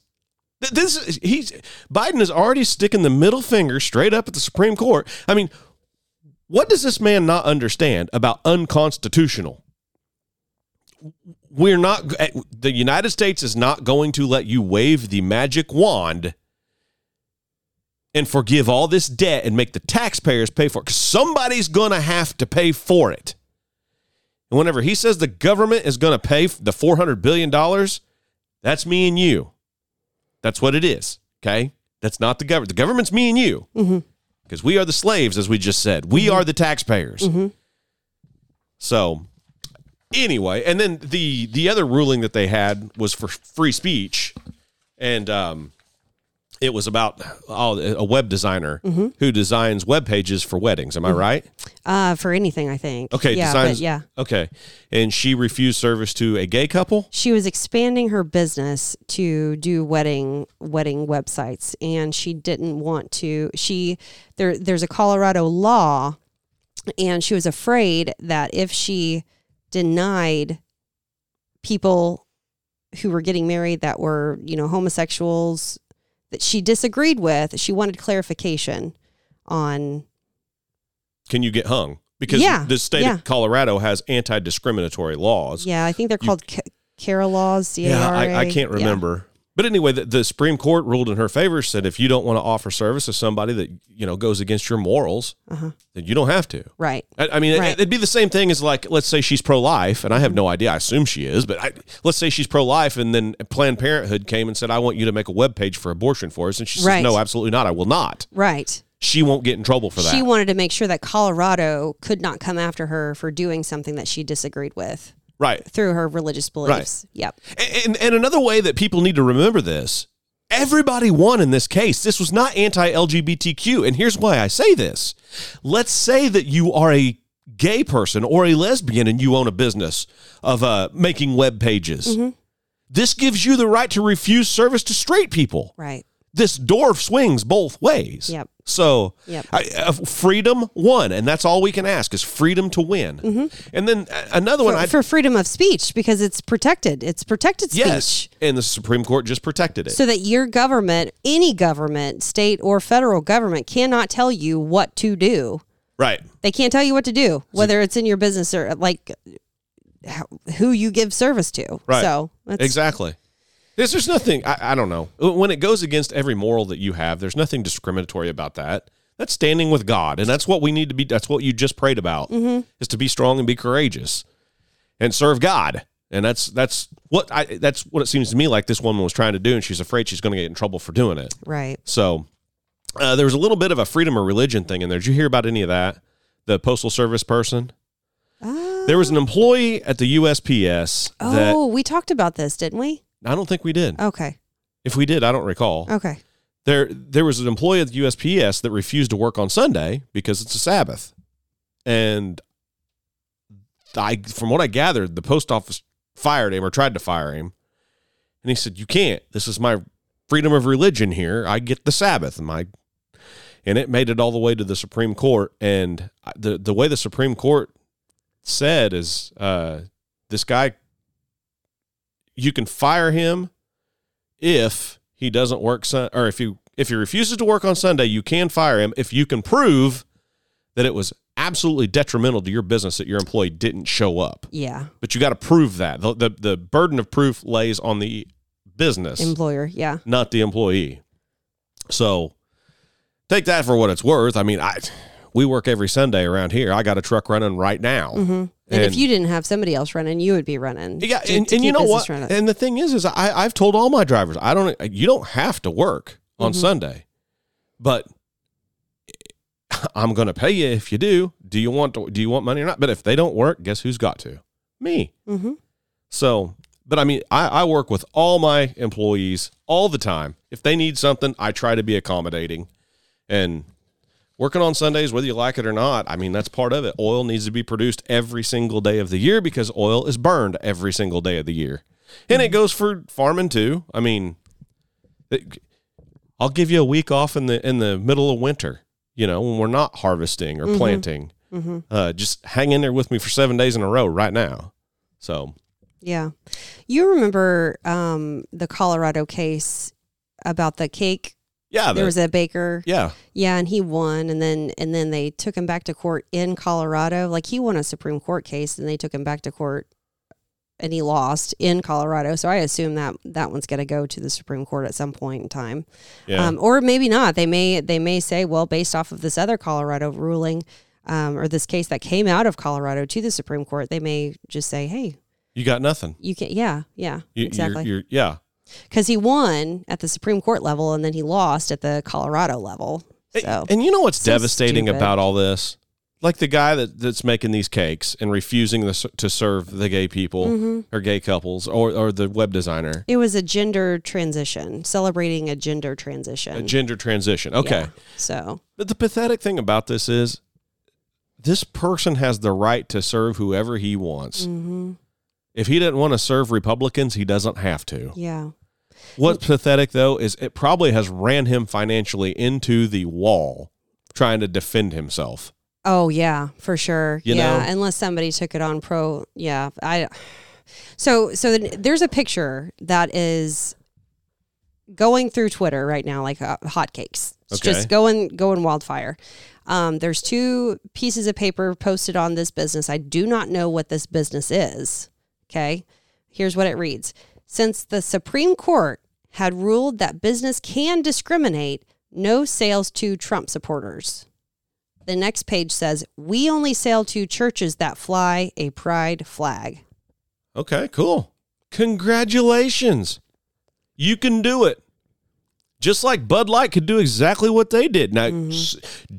This is- he's Biden is already sticking the middle finger straight up at the Supreme Court. I mean, what does this man not understand about unconstitutional? We're not the United States is not going to let you wave the magic wand and forgive all this debt and make the taxpayers pay for it somebody's going to have to pay for it. And whenever he says the government is going to pay the $400 billion, that's me and you. That's what it is. Okay. That's not the government. The government's me and you Mm-hmm. Because we are the slaves, as we just said. We are the taxpayers. Mhm. So, anyway, and then the the other ruling that they had was for free speech, and um, it was about oh, a web designer who designs web pages for weddings. Am I right? Uh, for anything, I think. Okay, Yeah, designs. yeah. Okay, and she refused service to a gay couple. She was expanding her business to do wedding wedding websites, and she didn't want to. She there there's a Colorado law, and she was afraid that if she denied people who were getting married that were you know homosexuals that she disagreed with, she wanted clarification on Can you get hung? Because Yeah, the state yeah. of Colorado has anti-discriminatory laws. yeah, I think they're called Ca- CARA laws. C A Yeah. I, I can't remember. But anyway, the, the Supreme Court ruled in her favor, said if you don't want to offer service to somebody that you know goes against your morals, Uh-huh. then you don't have to. Right. I, I mean, Right. it, would be the same thing as like, let's say she's pro-life, and I have no idea. I assume she is, but I, let's say she's pro-life, and then Planned Parenthood came and said, "I want you to make a web page for abortion for us," and she says, Right. "No, absolutely not. I will not." Right. She won't get in trouble for that. She wanted to make sure that Colorado could not come after her for doing something that she disagreed with right. through her religious beliefs. Yep. And, and another way that people need to remember this everybody won in this case. This was not anti LGBTQ. And here's why I say this. Let's say that you are a gay person or a lesbian and you own a business of uh, making web pages. This gives you the right to refuse service to straight people. Right. This door swings both ways. Yep. So, Yep. I, uh, freedom won, and that's all we can ask is freedom to win. And then uh, another one, For, I for freedom of speech because it's protected. It's protected speech. yes, and the Supreme Court just protected it. So that your government, any government, state or federal government, cannot tell you what to do. right. They can't tell you what to do, whether it's in your business or like how, who you give service to. Right. So that's, Exactly. There's, there's nothing, I, I don't know. When it goes against every moral that you have, there's nothing discriminatory about that. That's standing with God. And that's what we need to be, that's what you just prayed about, Mm-hmm. is to be strong and be courageous. and serve God. And that's that's what I that's what it seems to me like this woman was trying to do, and she's afraid she's going to get in trouble for doing it. Right. So uh, there was a little bit of a freedom of religion thing in there. Did you hear about any of that? The postal service person. Uh, There was an employee at the USPS that oh, we talked about this, didn't we? I don't think we did. Okay. If we did, I don't recall. Okay. There there was an employee at the USPS that refused to work on Sunday because it's a Sabbath. And I from what I gathered, the post office fired him or tried to fire him. And he said, "You can't. This is my freedom of religion here. I get the Sabbath." And my and it made it all the way to the Supreme Court and the the way the Supreme Court said is uh this guy you can fire him if he doesn't work sun or if he if he refuses to work on Sunday, you can fire him if you can prove that it was absolutely detrimental to your business that your employee didn't show up. Yeah. But you got to prove that. The, the the burden of proof lays on the business, Employer. Yeah. not the employee. So take that for what it's worth. I mean, I we work every Sunday around here. I got a truck running right now. hmm And, if you didn't have somebody else running, you would be running. Yeah, to- and, to and you know what? running. And the thing is, is I I've told all my drivers I don't you don't have to work on Mhm. Sunday, but I'm going to pay you if you do. Do you want to, do you want money or not? But if they don't work, guess who's got to? Me. hmm So, but I mean, I, I work with all my employees all the time. If they need something, I try to be accommodating, and working on Sundays, whether you like it or not, I mean, that's part of it. Oil needs to be produced every single day of the year because oil is burned every single day of the year. And it goes for farming too. I mean, it- I'll give you a week off in the in the middle of winter, you know, when we're not harvesting or Mhm. planting. hmm Uh, just hang in there with me for seven days in a row right now. So Yeah. You remember um, the Colorado case about the cake? Yeah, there was a baker. yeah, Yeah, and he won, and then and then they took him back to court in Colorado. Like he won a Supreme Court case, and they took him back to court, and he lost in Colorado. So I assume that that one's going to go to the Supreme Court at some point in time, yeah. um, or maybe not. They may they may say, well, based off of this other Colorado ruling. Um, or this case that came out of Colorado to the Supreme Court, they may just say, "Hey, you got nothing. you can't. yeah, yeah, You, exactly." You're, you're, yeah. Because he won at the Supreme Court level and then he lost at the Colorado level. So And you know what's So devastating stupid. about all this? Like the guy that, that's making these cakes and refusing the, to serve the gay people Mhm. or gay couples or, or the web designer. it was a gender transition, celebrating a gender transition. A gender transition. Okay. Yeah. So But the pathetic thing about this is this person has the right to serve whoever he wants. hmm If he didn't want to serve Republicans, he doesn't have to. yeah, What's pathetic though is it probably has ran him financially into the wall trying to defend himself. oh yeah, for sure. You yeah, know? unless somebody took it on pro. Yeah, I. So so there's a picture that is going through Twitter right now like uh, hotcakes. It's Okay. just going going wildfire. Um, there's two pieces of paper posted on this business. I do not know what this business is. Okay, here's what it reads: Since the Supreme Court had ruled that business can discriminate, no sales to Trump supporters. The next page says, "We only sell to churches that fly a pride flag." Okay, cool. Congratulations. You can do it. Just like Bud Light could do exactly what they did. Now, Mhm. s-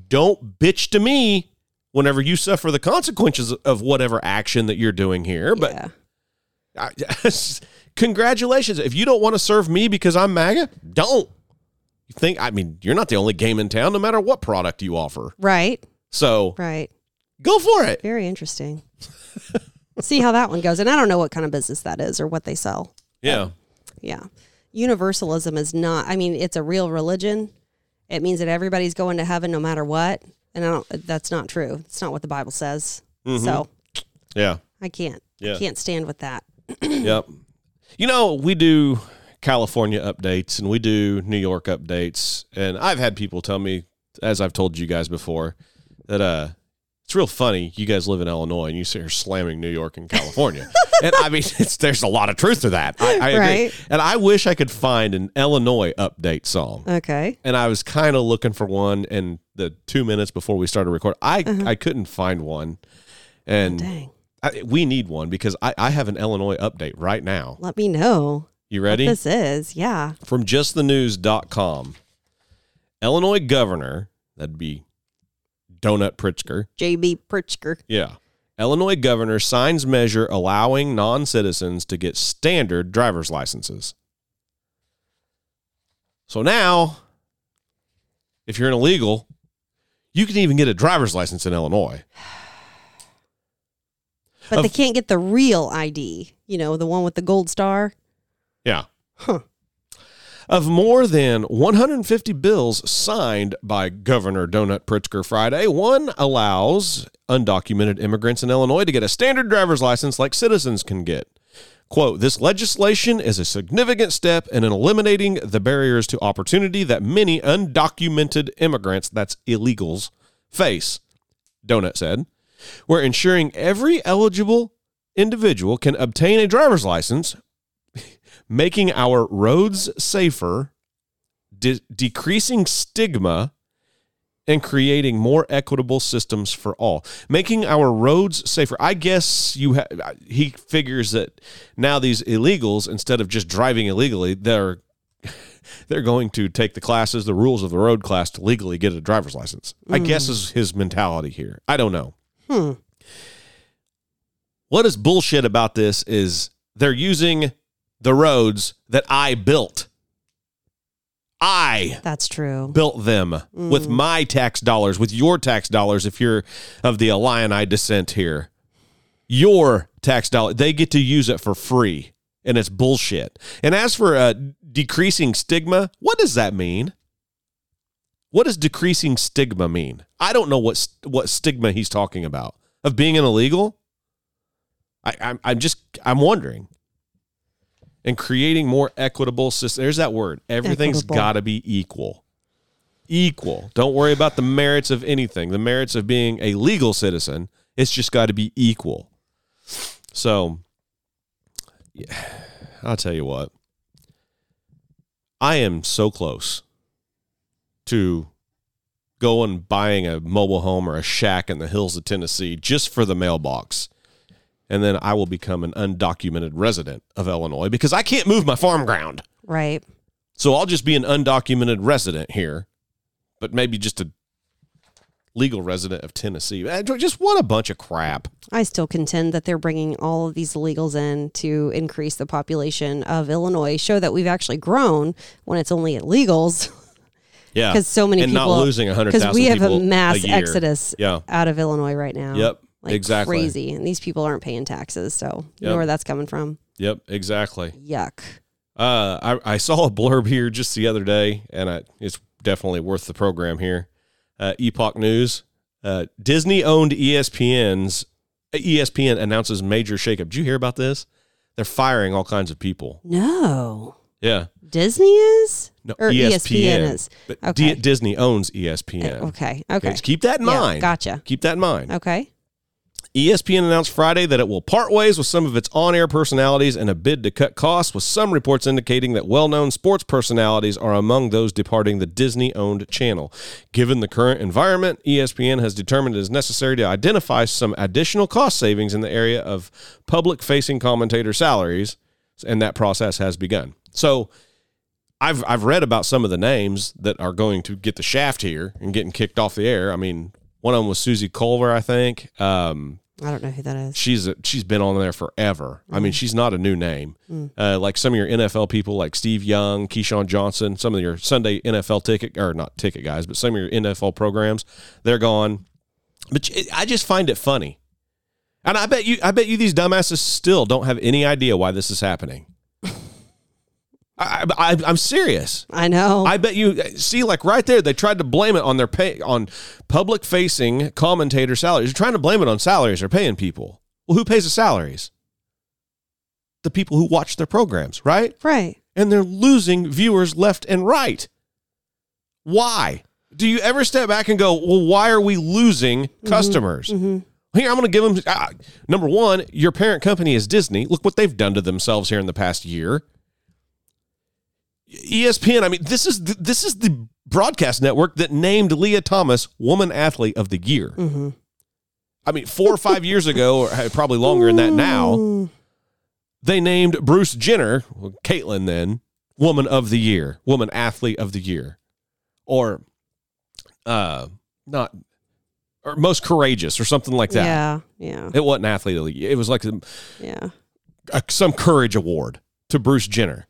don't bitch to me whenever you suffer the consequences of whatever action that you're doing here. But yeah. I, congratulations. If you don't want to serve me because I'm MAGA, don't. You think, I mean, you're not the only game in town, no matter what product you offer. right, So right. go for it. Very interesting. See how that one goes. And I don't know what kind of business that is or what they sell. Yeah. Yeah. Universalism is not, I mean, it's a real religion. It means that everybody's going to heaven no matter what. And I don't, that's not true. It's not what the Bible says. Mhm. So Yeah. I can't, Yeah. can't stand with that. yep. You know, we do California updates and we do New York updates. And I've had people tell me, as I've told you guys before, that uh it's real funny. You guys live in Illinois and you sit here slamming New York and California. and I mean, it's, there's a lot of truth to that. I, I agree. Right. And I wish I could find an Illinois update song. Okay. And I was kind of looking for one. And the two minutes before we started recording, I, Uh-huh. I couldn't find one. And Dang. I, we need one because I, I have an Illinois update right now. Let me know You ready? this is. Yeah. From justthenews.com. Illinois governor, that'd be Donut Pritzker. JB Pritzker. Yeah. Illinois governor signs measure allowing non citizens to get standard driver's licenses. So now, if you're an illegal, you can even get a driver's license in Illinois. But Of- they can't get the real ID, you know, the one with the gold star. Yeah. Huh. Of more than 150 bills signed by Governor Donut Pritzker Friday, one allows undocumented immigrants in Illinois to get a standard driver's license like citizens can get. Quote, this legislation is a significant step in eliminating the barriers to opportunity that many undocumented immigrants, that's illegals, face, Donut said. We're ensuring every eligible individual can obtain a driver's license making our roads safer, de- decreasing stigma, and creating more equitable systems for all. Making our roads safer. I guess you ha- he figures that now these illegals instead of just driving illegally, they're they're going to take the classes, the rules of the road class to legally get a driver's license. I guess mm. is his mentality here. I don't know. Hmm. What is bullshit about this is they're using the roads that I built. I That's true. built them with my tax dollars, with your tax dollars, if you're of the Illini descent here. Your tax dollar, they get to use it for free, and it's bullshit. And as for uh, decreasing stigma, what does that mean? What does decreasing stigma mean? I don't know what what stigma he's talking about of being an illegal. I, I'm I'm just I'm wondering. And creating more equitable system. There's that word. Everything's got to be equal. Equal. Don't worry about the merits of anything. The merits of being a legal citizen. It's just got to be equal. So, yeah, I'll tell you what. I am so close to going buying a mobile home or a shack in the hills of Tennessee just for the mailbox. And then I will become an undocumented resident of Illinois because I can't move my farm ground. Right. So I'll just be an undocumented resident here, but maybe just a legal resident of Tennessee. Eh, Just what a bunch of crap. I still contend that they're bringing all of these illegals in to increase the population of Illinois, show that we've actually grown when it's only illegals. Yeah. Because so many and people, not losing 100,000 because we have a mass year. exodus Yeah. out of Illinois right now. Yep. like exactly. crazy, and these people aren't paying taxes, so you know where that's coming from. Yep. Exactly. Yuck. Uh, I, I saw a blurb here just the other day, and I, it's definitely worth the program here. Uh, Epoch News. Uh, Disney owned ESPN's ESPN announces major shakeup. Did you hear about this? They're firing all kinds of people. No, Yeah. Disney is No, or E ESPN, is. But Okay. D- Disney owns ESPN. Eh, okay. Okay. just keep that in Yeah, mind. gotcha. Keep that in mind. Okay. ESPN announced Friday that it will part ways with some of its on air personalities in a bid to cut costs, with some reports indicating that well known sports personalities are among those departing the Disney owned channel. Given the current environment, ESPN has determined it is necessary to identify some additional cost savings in the area of public facing commentator salaries, and that process has begun. So, I've I've read about some of the names that are going to get the shaft here and getting kicked off the air. I mean, one of them was Suzy Kolber, I think. Um, I don't know who that is. she's a, she's been on there forever. I mean, she's not a new name. Uh, like some of your NFL people, like Steve Young, Keyshawn Johnson, some of your Sunday NFL ticket or not ticket guys, but some of your NFL programs, they're gone. But I just find it funny, and I bet you, I bet you, these dumbasses still don't have any idea why this is happening. I, I, I'm serious. I know. I bet you see, like right there, they tried to blame it on their pay on public facing commentator salaries. They're trying to blame it on salaries they're paying people. Well, who pays the salaries? The people who watch their programs, right? right. And they're losing viewers left and right. Why? Do you ever step back and go, well, why are we losing customers? Here, I'm going to give them uh, number one, your parent company is Disney. Look what they've done to themselves here in the past year. ESPN. I mean, this is the, this is the broadcast network that named Lia Thomas Woman Athlete of the Year. Mm-hmm. I mean, four or five years ago, or uh, probably longer than that now, mm. they named Bruce Jenner, well, Caitlyn then, Woman of the Year, Woman Athlete of the Year, or uh, not, or Most Courageous, or something like that. Yeah, yeah, It wasn't Athlete of the Year. It was like a, yeah. a, some courage award to Bruce Jenner.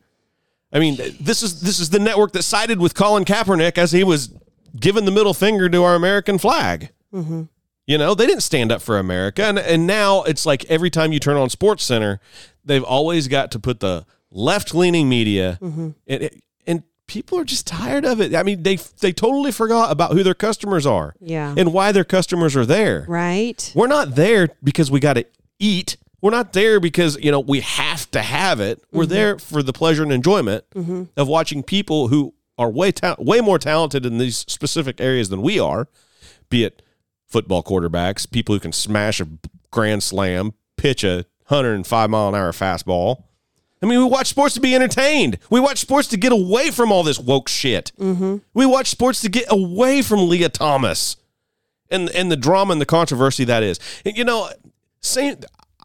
I mean, this is this is the network that sided with Colin Kaepernick as he was giving the middle finger to our American flag. Mm-hmm. You know, they didn't stand up for America, and and now it's like every time you turn on SportsCenter, they've always got to put the left leaning media, Mm-hmm. and and people are just tired of it. I mean, they they totally forgot about who their customers are Yeah. and why their customers are there. Right. We're not there because we got to eat. We're not there because, you know, we have to have it. We're mm-hmm. there for the pleasure and enjoyment mm-hmm. of watching people who are way ta- way more talented in these specific areas than we are, be it football quarterbacks, people who can smash a grand slam, pitch a 105 mile an hour fastball. I mean, we watch sports to be entertained. We watch sports to get away from all this woke shit. Mm-hmm. We watch sports to get away from Lia Thomas and and the drama and the controversy that is. And, you know, same.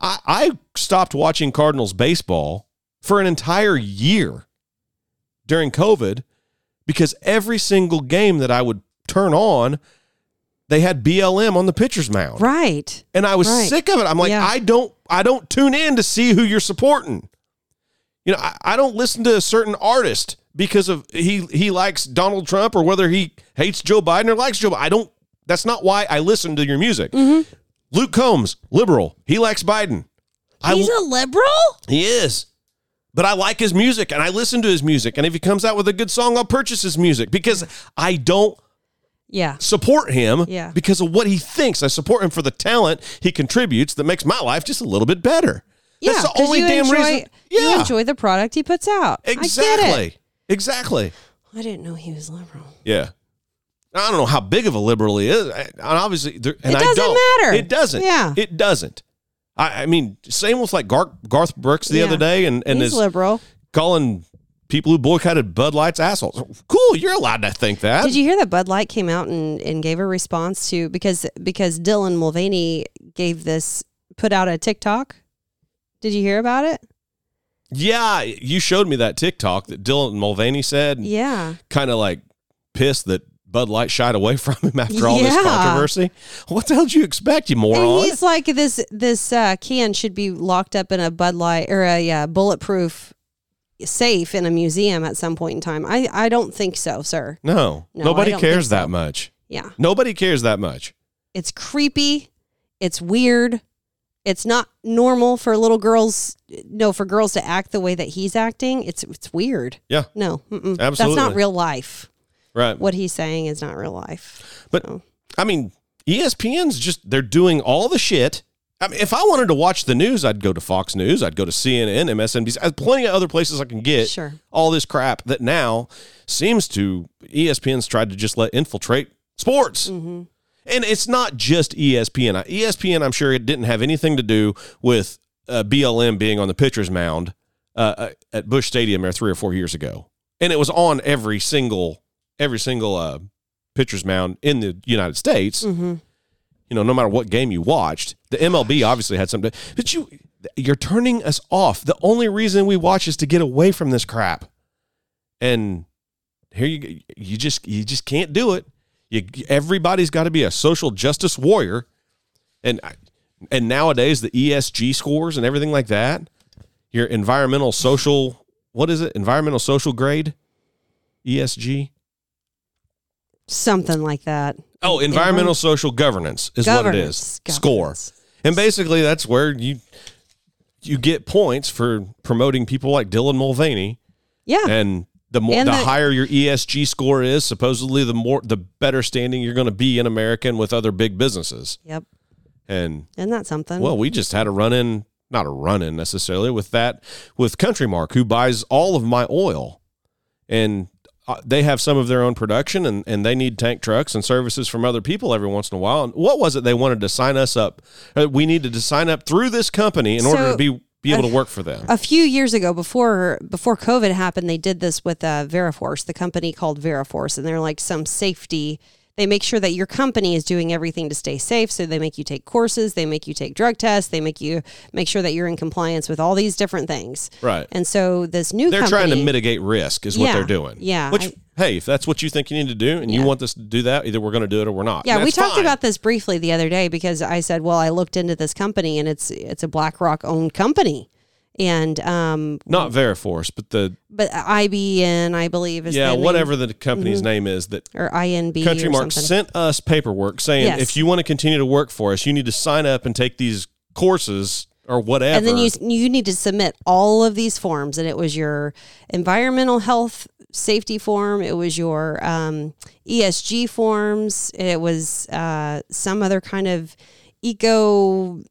I, I stopped watching Cardinals baseball for an entire year during COVID because every single game that I would turn on, they had BLM on the pitcher's mound, Right. and I was Right. sick of it. I'm like, Yeah. I don't, I don't tune in to see who you're supporting. You know, I, I don't listen to a certain artist because of he he likes Donald Trump or whether he hates Joe Biden or likes Joe. Biden. I don't. That's not why I listen to your music. Mm-hmm. Luke Combs, liberal. He likes Biden. He's I, a liberal. he is. But I like his music and I listen to his music. And if he comes out with a good song, I'll purchase his music because I don't Yeah. support him Yeah. because of what he thinks. I support him for the talent he contributes that makes my life just a little bit better. Yeah. That's the only damn enjoy, reason. You Yeah, enjoy the product he puts out. I get it. exactly. Exactly. I didn't know he was liberal. Yeah. I don't know how big of a liberal he is. I- And obviously, there, and It I doesn't don't. matter. It doesn't. Yeah. It doesn't. I, I mean, same with like Garth, Garth Brooks the Yeah. other day, and and He's his liberal. calling people who boycotted Bud Light's assholes. Cool, you're allowed to think that. Did you hear that Bud Light came out and, and gave a response to because because Dylan Mulvaney gave this put out a TikTok? Did you hear about it? yeah, you showed me that TikTok that Dylan Mulvaney said, Yeah. kind of like pissed that Bud Light shied away from him after all this controversy. What the hell did you expect, you And moron? he's like this this uh, can should be locked up in a Bud Light or a yeah, bulletproof safe in a museum at some point in time. I I don't think so, sir. No, No, nobody cares so. that much. Yeah. Nobody cares that much. It's creepy. It's weird. It's not normal for little girls. No, for girls to act the way that he's acting. It's it's weird. Yeah, No, mm-mm. that's not real life. Right. What he's saying is not real life. But So. I mean, ESPN's just they're doing all the shit. I mean, if I wanted to watch the news, I'd go to Fox News, I'd go to CNN, MSNBC, plenty of other places I can get Sure. all this crap that now seems to ESPN's tried to just let infiltrate sports. Mm-hmm. And it's not just ESPN. ESPN, I'm sure it didn't have anything to do with uh, BLM being on the pitcher's mound uh, uh, at Busch Stadium there three or four years ago, and it was on every single every single uh, pitcher's mound in the United States. Mm-hmm. You know, no matter what game you watched, the MLB obviously had something. But you, you're turning us off. The only reason we watch is to get away from this crap, and here you you just you just can't do it. You everybody's got to be a social justice warrior, and and nowadays the ESG scores and everything like that, your environmental social what is it? Environmental social grade, ESG. Something like that. Oh, environmental social governance is what it is. Governance. Score. Governance. And basically that's where you you get points for promoting people like Dylan Mulvaney Yeah. and the more And the, the- higher your ESG score is, supposedly the more the better standing you're going to be in America and with other big businesses. Yep. And Isn't that something? well, we just had a run in, not a run in necessarily with that with CountryMark who buys all of my oil. And uh, they have some of their own production and, and they need tank trucks and services from other people every once in a while. And what was it they wanted to sign us up? Uh, we needed to sign up through this company in order to be be able to work for them. a few years ago before before covid happened they did this with uh, veriforce the company called veriforce and they're like some safety They make sure that your company is doing everything to stay safe. So they make you take courses, they make you take drug tests, they make you make sure that you're in compliance with all these different things. Right. And so this new They're company, trying to mitigate risk, is what Yeah, they're doing. yeah, Which, I- hey, if that's what you think you need to do, and you want us to do that, either we're going to do it or we're not. Yeah, we talked fine. about this briefly the other day because I said, well, I looked into this company and it's it's a BlackRock owned company. And um not Veriforce, but the but IBN I believe is yeah, name, whatever the company's name is that or INB Country or Mark something. sent us paperwork saying Yes. if you want to continue to work for us, you need to sign up and take these courses or whatever. and then you you need to submit all of these forms and it was your environmental health safety form it was your um, esg forms it was uh, some other kind of eco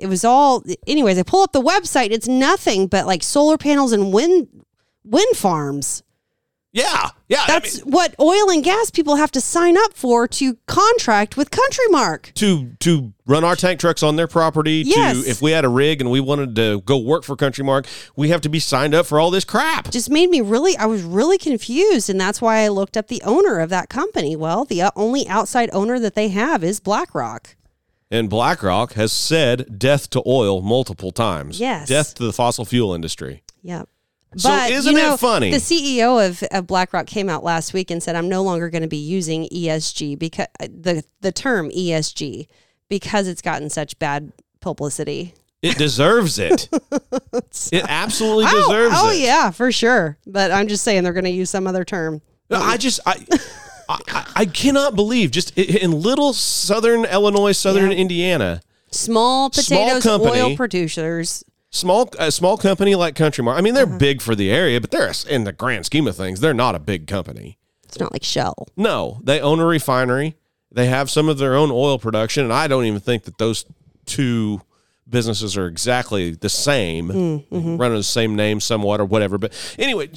it was all anyways i pull up the website it's nothing but like solar panels and wind wind farms yeah, yeah. I that's mean, what oil and gas people have to sign up for to contract with CountryMark to to run our tank trucks on their property. Yes. To if we had a rig and we wanted to go work for CountryMark, we have to be signed up for all this crap. just made me really i was really confused and that's why i looked up the owner of that company well the uh, only outside owner that they have is blackrock And BlackRock has said death to oil multiple times. Yes. Death to the fossil fuel industry. yep So but isn't you it funny? the ceo of, of blackrock came out last week and said i'm no longer going to be using esg because uh, the the term esg because it's gotten such bad publicity It deserves it. it absolutely oh, deserves oh it. Oh yeah for sure but i'm just saying they're going to use some other term I just I, I I cannot believe just in little southern Illinois, southern Yeah. Indiana, small Small company. oil producers small a small company like CountryMark. I mean, they're Uh-huh. big for the area, but they're in the grand scheme of things, they're not a big company. it's not like shell No, they own a refinery. They have some of their own oil production, and I don't even think that those two businesses are exactly the same, Mm, mm-hmm. running the same name somewhat or whatever. But anyway,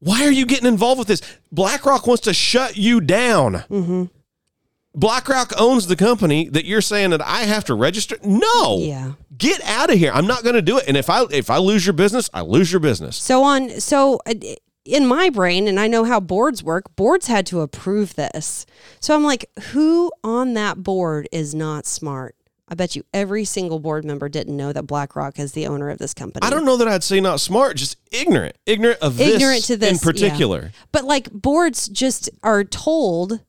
why are you getting involved with this? BlackRock wants to shut you down. Mm-hmm. BlackRock owns the company that you're saying that I have to register. No, yeah get out of here. I'm not going to do it. And if I if I lose your business, I lose your business. So on so uh, in my brain and I know how boards work, boards had to approve this. So I'm like, who on that board is not smart? I bet you every single board member didn't know that BlackRock is the owner of this company. I don't know that I'd say not smart, just ignorant, ignorant of Ignorant this to this, in yeah. particular. But like boards just are told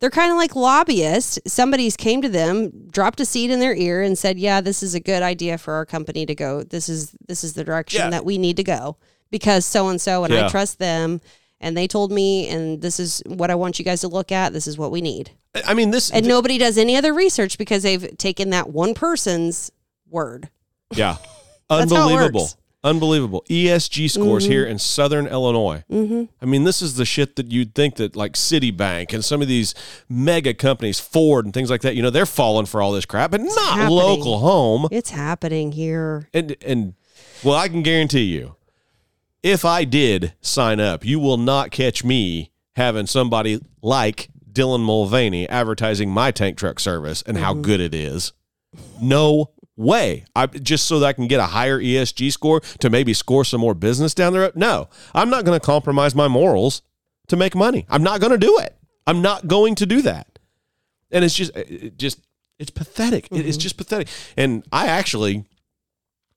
they're kind of like lobbyists. Somebody's came to them, dropped a seed in their ear and said, "Yeah, this is a good idea for our company to go. This is this is the direction Yeah. that we need to go because so and so and I trust them and they told me and this is what I want you guys to look at. This is what we need." I mean, this. And nobody does any other research because they've taken that one person's word. yeah, That's how it unbelievable, unbelievable. ESG scores Mm-hmm. here in Southern Illinois. Mm-hmm. I mean, this is the shit that you'd think that like Citibank and some of these mega companies, Ford and things like that. You know, they're falling for all this crap, but not happening. local home. It's happening here. And and well, I can guarantee you, if I did sign up, you will not catch me having somebody like Dylan Mulvaney advertising my tank truck service and how mm-hmm. good it is. No way. I just so that I can get a higher ESG score to maybe score some more business down the road. No, I'm not going to compromise my morals to make money. I'm not going to do it. I'm not going to do that. And it's just, it just, it's pathetic. It is mm-hmm. just pathetic. And I actually,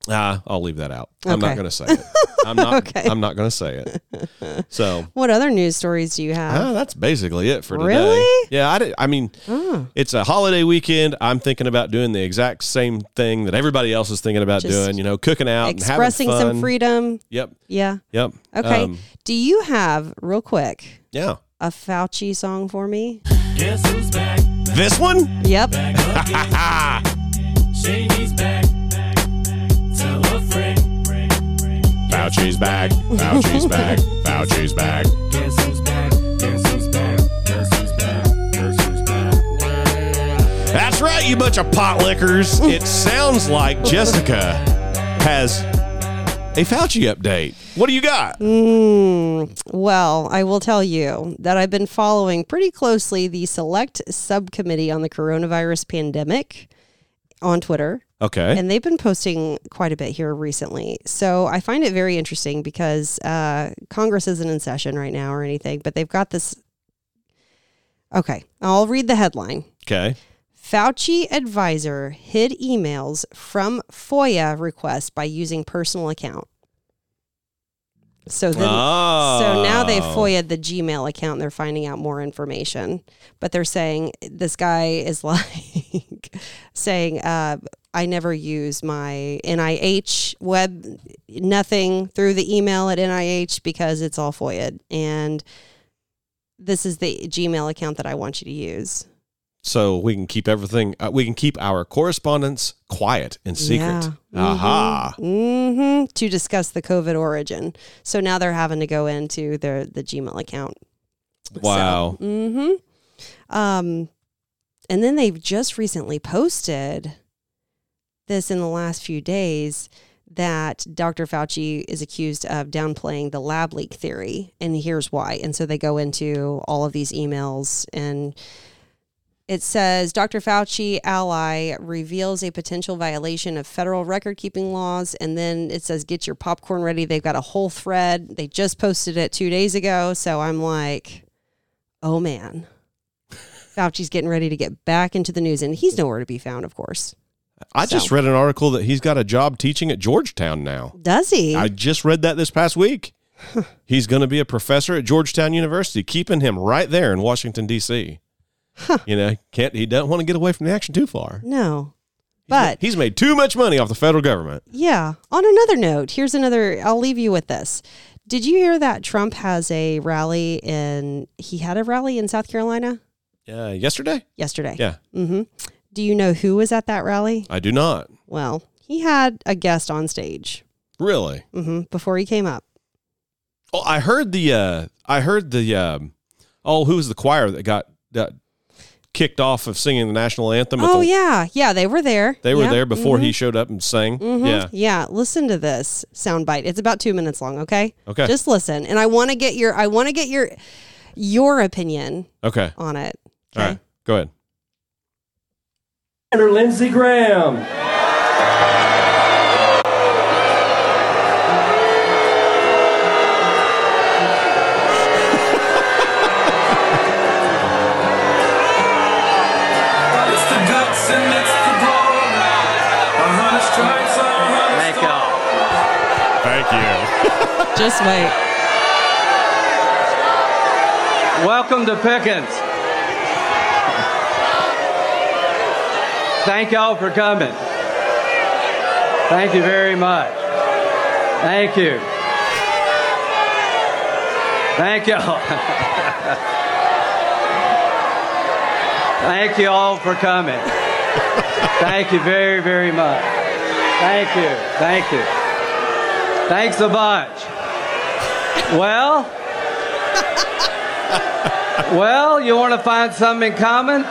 uh, I'll leave that out. I'm not going to say it. I'm not. Okay. I'm not going to say it. So What other news stories do you have? uh, that's basically it for today. Really? Yeah. I, did, I mean, Oh. it's a holiday weekend. I'm thinking about doing the exact same thing that everybody else is thinking about Just doing. You know, cooking out, Expressing and having fun. some freedom. Yep. Yeah. Yep. Okay. Um, Do you have, real quick, yeah. a Fauci song for me? Guess who's back? This one. Yep. Back again. Shady's back. Fauci's back. Fauci's back. Fauci's back. That's right, you bunch of pot lickers. it sounds like Jessica has a Fauci update. What do you got? Mm, well, I will tell you that I've been following pretty closely the select subcommittee on the coronavirus pandemic on Twitter. Okay. And they've been posting quite a bit here recently. So I find it very interesting because uh, Congress isn't in session right now or anything, but they've got this. Okay, I'll read the headline. Okay. Fauci advisor hid emails from FOIA requests by using personal account. So then, oh. so now they FOIA'd the Gmail account. And they're finding out more information, but they're saying this guy is like saying, uh, "I never use my NIH web nothing through the email at NIH because it's all FOIA'd, and this is the Gmail account that I want you to use." So we can keep everything. Uh, we can keep our correspondence quiet and secret. Yeah. Aha. hmm To discuss the COVID origin. So now they're having to go into their the Gmail account. Wow. hmm Um, and then they've just recently posted this in the last few days that Dr. Fauci is accused of downplaying the lab leak theory, and here's why. And so they go into all of these emails and. It says Dr. Fauci ally reveals a potential violation of federal record keeping laws. And then it says, get your popcorn ready. They've got a whole thread. They just posted it two days ago. So I'm like, oh man. Fauci's getting ready to get back into the news. And he's nowhere to be found, of course. I just read an article that he's got a job teaching at Georgetown now. Does he? I just read that this past week. He's going to be a professor at Georgetown University, keeping him right there in Washington D.C. You know, can't he doesn't want to get away from the action too far. no. But He's made too much money off the federal government. Yeah. On another note, here's another. I'll leave you with this. Did you hear that Trump has a rally in? He had a rally in South Carolina Uh, yesterday? yesterday. Yeah, hmm Do you know who was at that rally? I do not. Well, he had a guest on stage Really? hmm before he came up. Oh, I heard the. Uh, I heard the. Um, oh, who was the choir that got got kicked off of singing the national anthem? Oh the- yeah, yeah, they were there. They were Yeah, there before mhm, he showed up and sang. mhm. Yeah. yeah. Listen to this soundbite. It's about two minutes long. Okay, Okay. just listen, and I want to get your I want to get your your opinion okay. on it. All right. Go ahead. Senator Lindsey Graham. Just wait. Welcome to Pickens. Thank y'all for coming. Thank you very much. Thank you. Thank y'all. Thank you all for coming. Thank you very, very much. Thank you. Thank you. Thanks a bunch. Well, well, you want to find something in common?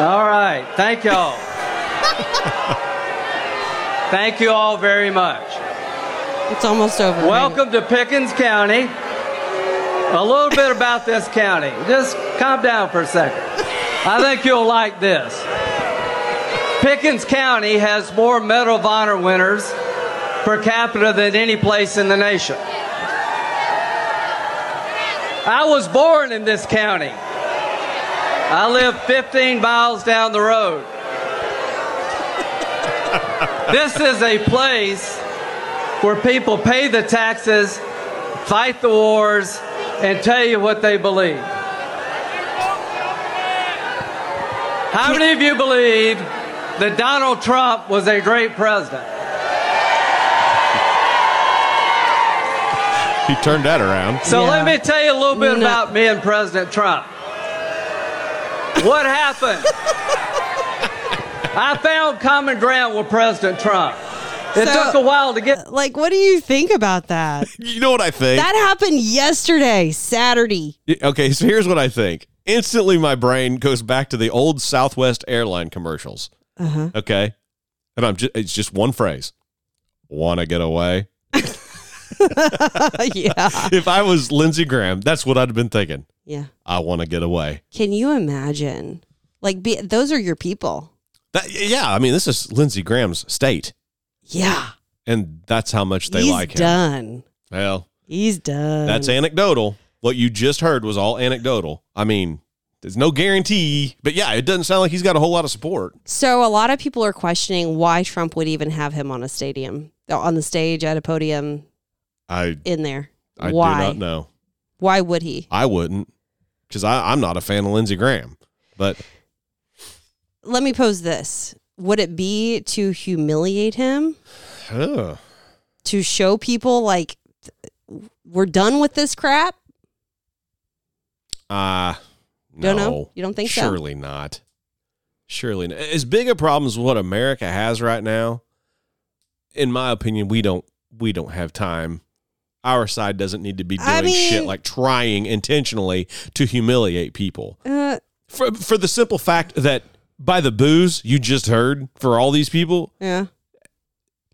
all right. Thank y'all. Thank you all very much. It's almost over. Welcome to Pickens County. A little bit about this county. Just calm down for a second. I think you'll like this. Pickens County has more Medal of Honor winners per capita than any place in the nation. I was born in this county. I live 15 miles down the road. This is a place where people pay the taxes, fight the wars, and tell you what they believe. How many of you believe that Donald Trump was a great president? He turned that around. So Yeah. let me tell you a little bit No. about me and President Trump. What happened? I found common ground with President Trump. It So- took a while to get Like, what do you think about that? You know what I think? that happened yesterday, Saturday. okay, so here's what I think. Instantly, my brain goes back to the old Southwest airline commercials. Uh-huh. Okay, and I'm just it's just one phrase. Want to get away? yeah. If I was Lindsey Graham, that's what I'd have been thinking. Yeah. I want to get away. Can you imagine? Like, be, those are your people. That, yeah, I mean, this is Lindsey Graham's state. Yeah. and that's how much they He's like him. done. Well, He's done. that's anecdotal. What you just heard was all anecdotal. I mean, there's no guarantee, but yeah, it doesn't sound like he's got a whole lot of support. So a lot of people are questioning why Trump would even have him on a stadium, on the stage at a podium I in there. I why? do not know. Why would he? I wouldn't, because I'm not a fan of Lindsey Graham. But Let me pose this: Would it be to humiliate him, ugh, to show people like we're done with this crap? uh, Don't know. You don't think so? Surely not. Surely not. As big a problem as what America has right now, in my opinion, we don't we don't have time. Our side doesn't need to be doing I mean- shit like trying intentionally to humiliate people. Uh, For for the simple fact that by the booze you just heard for all these people, yeah.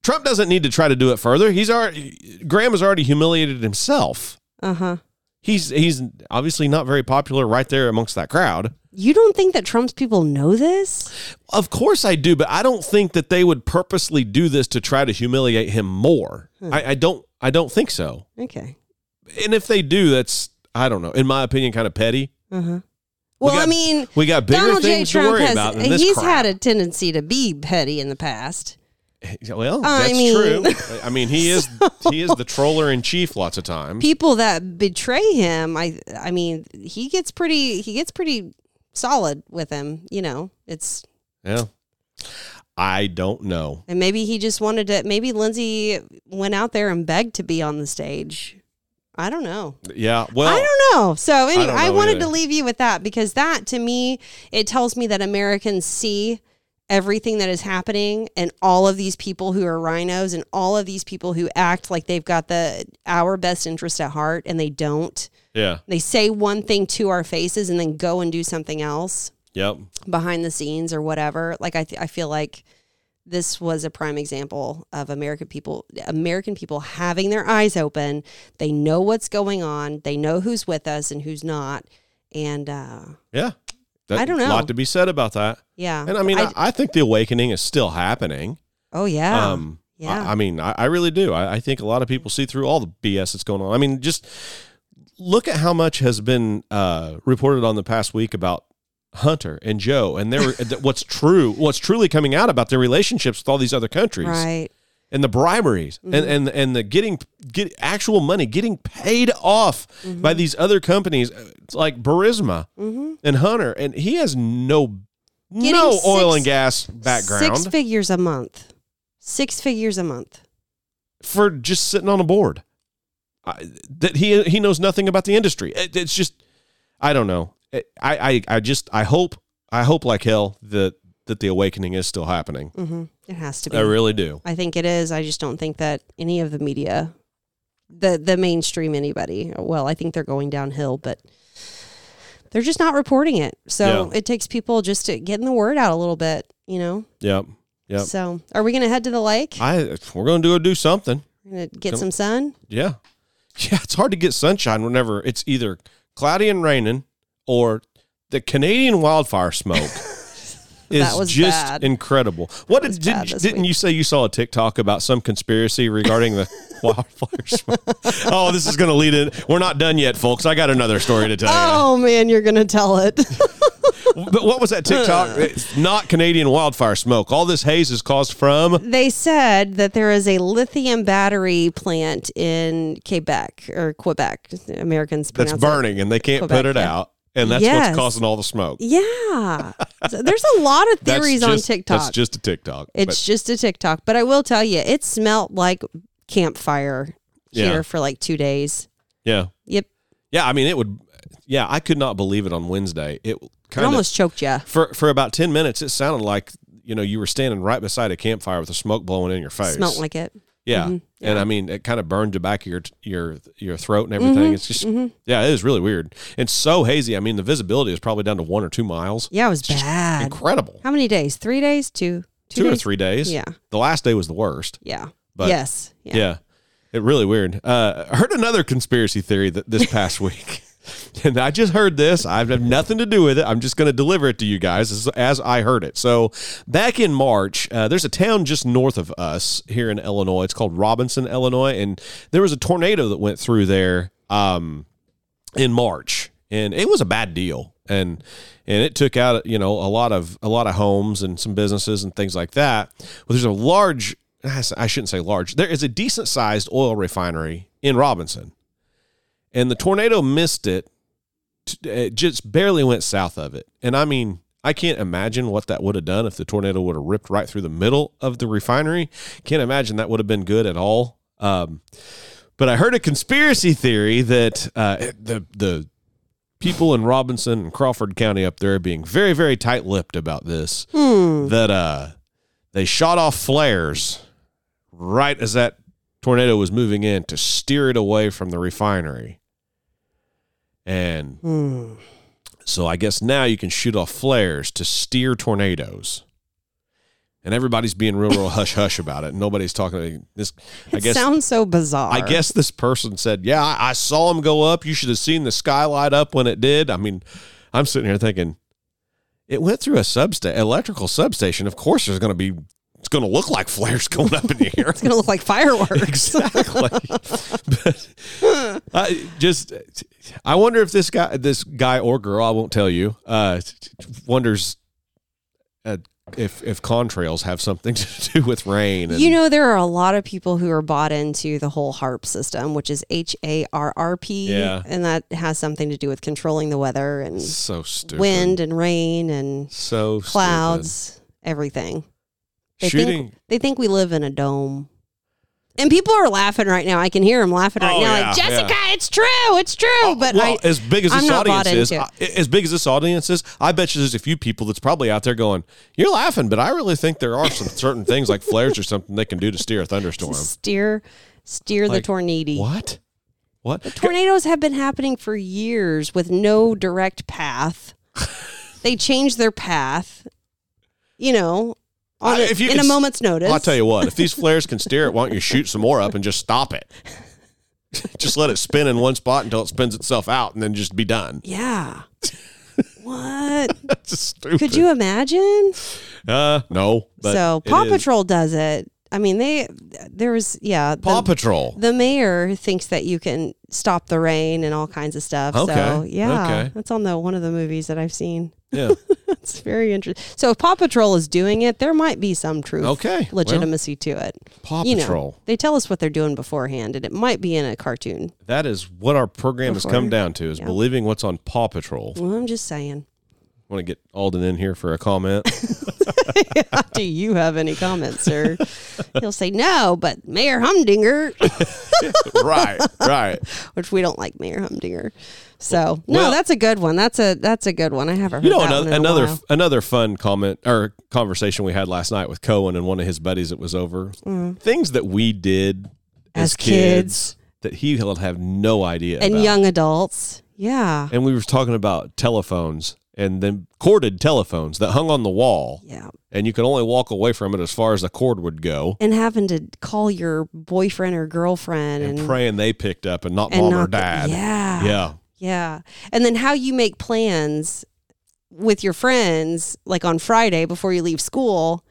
Trump doesn't need to try to do it further. He's already Graham has already humiliated himself. Uh huh. He's he's obviously not very popular right there amongst that crowd. You don't think that Trump's people know this? Of course I do, but I don't think that they would purposely do this to try to humiliate him more. I, I don't I don't think so. Okay. And if they do, that's I don't know. In my opinion, kind of petty. Uh huh. Well, got- I mean, We got bigger Donald J. things to Trump worry has about he's had a tendency to be petty in the past. well, I that's mean- true. I mean, he is he is the troller in chief lots of times. People that betray him, I I mean, he gets pretty he gets pretty solid with him. You know, it's Yeah. I don't know. and maybe he just wanted to. Maybe Lindsey went out there and begged to be on the stage. I don't know. Yeah. Well, I don't know. So anyway, don't I, wanted either. to leave you with that because that to me it tells me that Americans see everything that is happening and all of these people who are RINOs and all of these people who act like they've got the our best interest at heart and they don't. yeah. They say one thing to our faces and then go and do something else Yep. behind the scenes or whatever. Like I, th- I feel like this was a prime example of American people, American people having their eyes open. They know what's going on. They know who's with us and who's not. And uh, Yeah. That, I don't know. A lot to be said about that. yeah, And I mean, I, I think the awakening is still happening. oh yeah, Um, yeah. I, I mean, I, I really do. I, I think a lot of people see through all the BS that's going on. I mean, just look at how much has been uh, reported on the past week about Hunter and Joe and their what's true, what's truly coming out about their relationships with all these other countries right. And the briberies and, mm-hmm. and and the getting get actual money getting paid off by mm-hmm. these other companies uh, like Burisma mm-hmm. and Hunter and he has no Getting no oil and gas background Six figures a month. Six figures a month. for just sitting on a board. I, that he he knows nothing about the industry. It, it's just I don't know. I, I I just I hope I hope like hell that that the awakening is still happening. hmm It has to be. I really do. I think it is. I just don't think that any of the media, the the mainstream anybody, well, I think they're going downhill, but they're just not reporting it. So Yeah. it takes people just to getting the word out a little bit, you know. Yep. Yep. So are we going to head to the lake? I we're gonna do do something. Going to get Come- some sun. Yeah. Yeah, it's hard to get sunshine whenever it's either cloudy and raining or the Canadian wildfire smoke is That was just bad. incredible. What did, did, didn't week. you say you saw a TikTok about some conspiracy regarding the wildfire smoke? oh, this is going to lead in. We're not done yet, folks. I got another story to tell Oh man, you're going to tell it. But what was that TikTok? It's not Canadian wildfire smoke. All this haze is caused from. they said that there is a lithium battery plant in Quebec or Quebec. Americans That's pronounce it. burning and they can't Quebec, put it yeah. out. And that's Yes. what's causing all the smoke. Yeah. So there's a lot of theories just, on TikTok. That's just a TikTok. It's just a TikTok, but I will tell you, it smelled like campfire here Yeah. for like two days. Yeah. Yep, Yeah, I mean it would. Yeah, I could not believe it on Wednesday. It kind of almost choked you. for for about ten minutes. It sounded like you know you were standing right beside a campfire with the smoke blowing in your face. Smelled like it. Yeah. Mhm. and I mean it kind of burned the back of your your your throat and everything. Mm-hmm. It's just yeah, it is really weird. It's so hazy. I mean the visibility is probably down to one or two miles. Yeah, it was It's bad. incredible. How many days? Three days? Two? Two, or days? three days. Yeah, The last day was the worst. yeah. But yes. Yeah. It really weird. Uh, I heard another conspiracy theory that this past week. and I just heard this. I have nothing to do with it. I'm just going to deliver it to you guys as, as I heard it. So, back in March, uh, there's a town just north of us here in Illinois. It's called Robinson, Illinois, and there was a tornado that went through there um, in March, and it was a bad deal. And and it took out you know a lot of a lot of homes and some businesses and things like that. Well, there's a large. I shouldn't say large. There is a decent sized oil refinery in Robinson and the tornado missed it. It just barely went south of it. And I mean, I can't imagine what that would have done if the tornado would have ripped right through the middle of the refinery. Can't imagine that would have been good at all. Um, but I heard a conspiracy theory that uh, the the people in Robinson and Crawford County up there are being very very tight lipped about this. That uh, they shot off flares right as that tornado was moving in to steer it away from the refinery. And Hmm. so I guess now you can shoot off flares to steer tornadoes. And everybody's being real, real hush hush about it. Nobody's talking. This, I It guess, sounds so bizarre. I guess this person said, "Yeah, I, I saw him go up. You should have seen the sky light up when it did." I mean, I'm sitting here thinking, it went through a substa- electrical substation. Of course, there's going to be. It's going to look like flares going up in the air. it's going to look like fireworks. exactly. but I just, I wonder if this guy, this guy or girl, I won't tell you, uh, wonders uh, if if contrails have something to do with rain. And, You know, there are a lot of people who are bought into the whole HAARP system, which is H A R R P. Yeah. And that has something to do with controlling the weather and so stupid. wind and rain and so stupid. clouds, everything. They Shooting. think they think we live in a dome. And people are laughing right now. I can hear them laughing right Oh, now. yeah, like Jessica, yeah. it's true, it's true. Oh, but well, I, as big as this audience is, I, as big as this audience is, I bet you there's a few people that's probably out there going, "You're laughing," but I really think there are some certain things like flares or something they can do to steer a thunderstorm. steer steer the Like, tornado. What? What? Tornadoes have been happening for years with no direct path. they change their path, you know, on I- if you in can a moment's notice. I'll tell you what, if these flares can steer it, why don't you shoot some more up and just stop it? just let it spin in one spot until it spins itself out and then just be done. Yeah. what? That's stupid. Could you imagine? Uh, no. So Paw is. Patrol does it. I mean, they there was yeah. Paw the, Patrol. the mayor thinks that you can stop the rain and all kinds of stuff. So Okay, yeah, okay. that's on the one of the movies that I've seen. Yeah. It's very interesting. So if Paw Patrol is doing it, there might be some truth, Okay, well, legitimacy to it. Paw you Patrol. know, they tell us what they're doing beforehand, and it might be in a cartoon. That is what our program has come down to: is Yeah. believing what's on Paw Patrol. Well, I'm just saying. Want to get Alden in here for a comment? Do you have any comments, sir? He'll say no, but Mayor Humdinger, right, right. which we don't like Mayor Humdinger. So no, Well- that's a good one. That's a that's a good one. I haven't heard You know, that another one in a another, another fun comment or conversation we had last night with Cohen and one of his buddies that was over. Things that we did as, Mm. As kids. that he will have no idea and about. young adults. Yeah, And we were talking about telephones and then corded telephones that hung on the wall, yeah. and you could only walk away from it as far as the cord would go. And having to call your boyfriend or girlfriend And and, praying they picked up and not and mom or not the- dad. yeah, Yeah. Yeah. And then how you make plans with your friends, like on Friday before you leave school,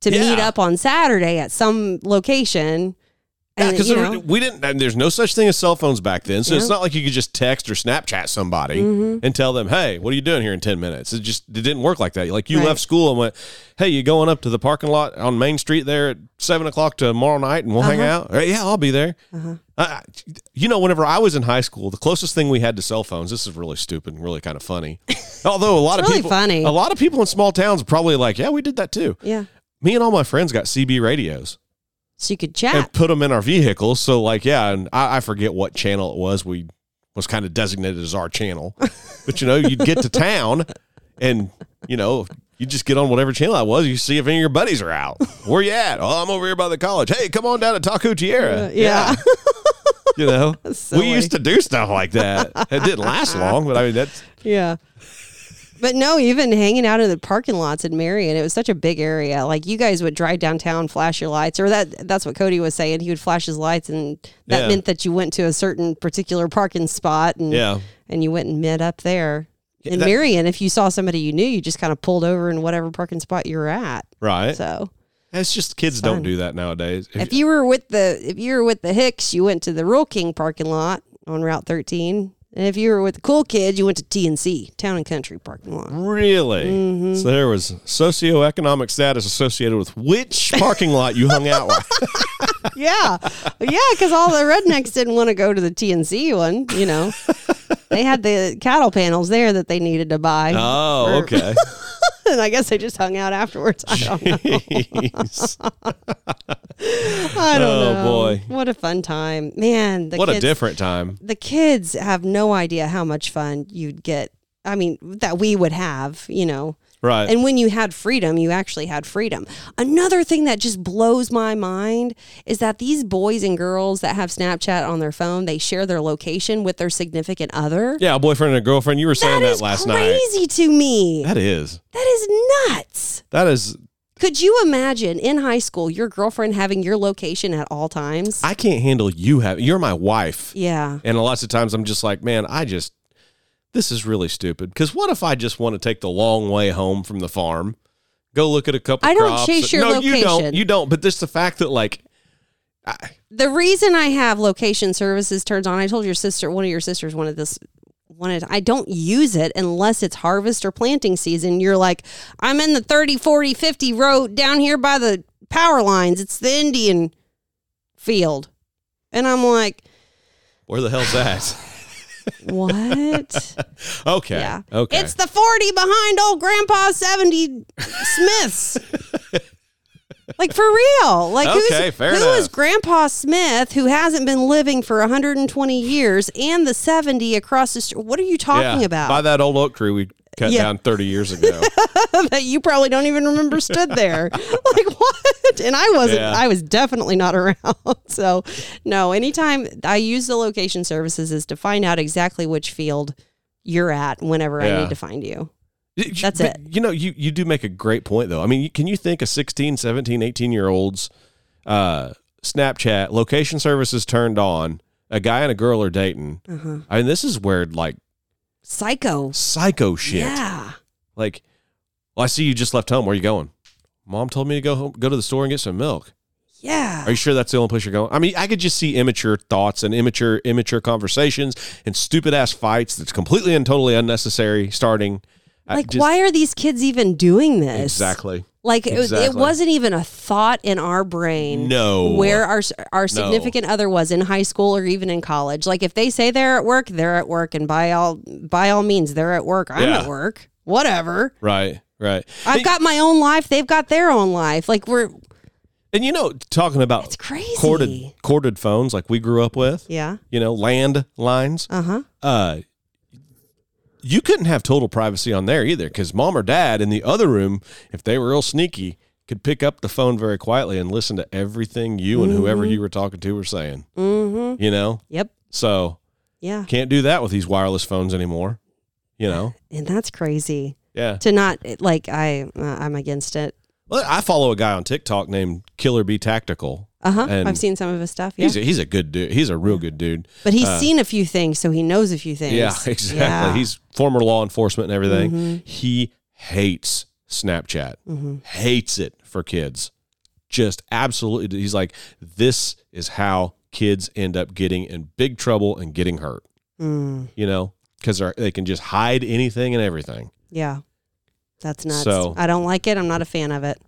to meet up on Saturday at some location. Yeah, because you know, we didn't. And there's no such thing as cell phones back then, so it's not like you could just text or Snapchat somebody Mm-hmm. and tell them, "Hey, what are you doing here in ten minutes?" It just it didn't work like that. Like you Right. left school and went, "Hey, you going up to the parking lot on Main Street there at seven o'clock tomorrow night, and we'll hang Uh-huh. out." "Right, yeah, I'll be there. I- you know, whenever I was in high school, the closest thing we had to cell phones. This is really stupid and really kind of funny. Although a lot of really people, funny. a lot of people in small towns are probably like, "Yeah, we did that too." yeah. Me and all my friends got CB radios So you could chat and put them in our vehicles. So like, yeah, and I, I forget what channel it was. We was kind of designated as our channel, but you know, you'd get to town, and you know, you just get on whatever channel I was. You see if any of your buddies are out. Where you at? Oh, I'm over here by the college. Hey, come on down to Taco Tierra. Uh, yeah. you know, we used to do stuff like that. It didn't last long, but I mean that's yeah. But no, even hanging out in the parking lots in Marion, it was such a big area. Like you guys would drive downtown, flash your lights, or that that's what Cody was saying. He would flash his lights, and that Yeah. meant that you went to a certain particular parking spot, and Yeah. and you went and met up there. In that- Marion, if you saw somebody you knew, you just kind of pulled over in whatever parking spot you were at. Right. So It's just kids fun. don't do that nowadays. if you were with the if you were with the Hicks, you went to the Rural King parking lot on Route 13. And if you were with the cool kids, you went to TNC, Town and Country parking lot. Really? Mm-hmm. So there was socioeconomic status associated with which parking lot you hung out with. yeah, yeah, because all the rednecks didn't want to go to the TNC one. You know, they had the cattle panels there that they needed to buy. Oh, Or- okay. And I guess they just hung out afterwards. I don't know. I don't Oh, know. boy. what a fun time, man! The What a different time. The kids have no idea how much fun you'd get. I mean, that we would have. You know. Right. And when you had freedom, you actually had freedom. Another thing that just blows my mind is that these boys and girls that have Snapchat on their phone, they share their location with their significant other. yeah, a boyfriend and a girlfriend. You were saying that that, last night. crazy to me. That is. that is nuts. That is. Could you imagine in high school your girlfriend having your location at all times? I can't handle you have. You're my wife. yeah. And lots of times I'm just like, man, I just, this is really stupid. Because what if I just want to take the long way home from the farm, go look at a couple I don't crops? chase your no, you don't. You don't. But just the fact that, like, I, The reason I have location services turns on, I told your sister, one of your sisters wanted this wanted I don't use it unless it's harvest or planting season. You're like, I'm in the 30, 40, 50 road down here by the power lines. It's the Indian field. And I'm like, where the hell's that? what? okay. Yeah. Okay. It's the 40 behind old grandpa 70 Smiths. like for real. Like Okay, who's fair who enough. is Grandpa Smith who hasn't been living for 120 years and the 70 across the street? What are you talking yeah, about? By that old oak tree we cut Yeah. down 30 years ago. that you probably don't even remember stood there. like what? And I wasn't. Yeah. I was definitely not around. so no. Anytime I use the location services is to find out exactly which field you're at whenever I need to find you. That's but, it. You know, you, you do make a great point, though. I mean, can you think of 16, 17, 18 year olds, uh, Snapchat, location services turned on, a guy and a girl are dating? Uh-huh. I mean, this is where like Psycho. psycho shit. Yeah. Like, well, I see you just left home. Where are you going? Mom told me to go home, go to the store and get some milk. Yeah. Are you sure that's the only place you're going? I mean, I could just see immature thoughts and immature, immature conversations and stupid ass fights that's completely and totally unnecessary starting. Like just- why are these kids even doing this? Exactly. Like it, was- it Exactly. wasn't even a thought in our brain. No. Where our our significant other was in high school or even in college. Like if they say they're at work, they're at work, and by all by all means, they're at work. I'm Yeah. at work. Whatever. Right. Right. I've got my own life. They've got their own life. Like we're And you know, talking about it's crazy. corded corded phones like we grew up with, Yeah. you know, land lines. Uh huh. Uh you couldn't have total privacy on there either because mom or dad in the other room, if they were real sneaky, could pick up the phone very quietly and listen to everything you and whoever you were talking to were saying. Mm-hmm. You know? Yep. So Yeah. can't do that with these wireless phones anymore. You know? And that's crazy Yeah. to not like I uh, I'm against it. Well, I follow a guy on TikTok named Killer Bee Tactical. Uh huh. I've seen some of his stuff. Yeah. He's a, he's a good dude. He's a real good dude. but he's uh, seen a few things, so he knows a few things. Yeah, exactly. Yeah. He's former law enforcement and everything. Mhm. He hates Snapchat. Mhm. Hates it for kids. Just absolutely. He's like, this is how kids end up getting in big trouble and getting hurt. Mm, You know, because they can just hide anything and everything. yeah. That's nuts. So- I don't like it. I'm not a fan of it.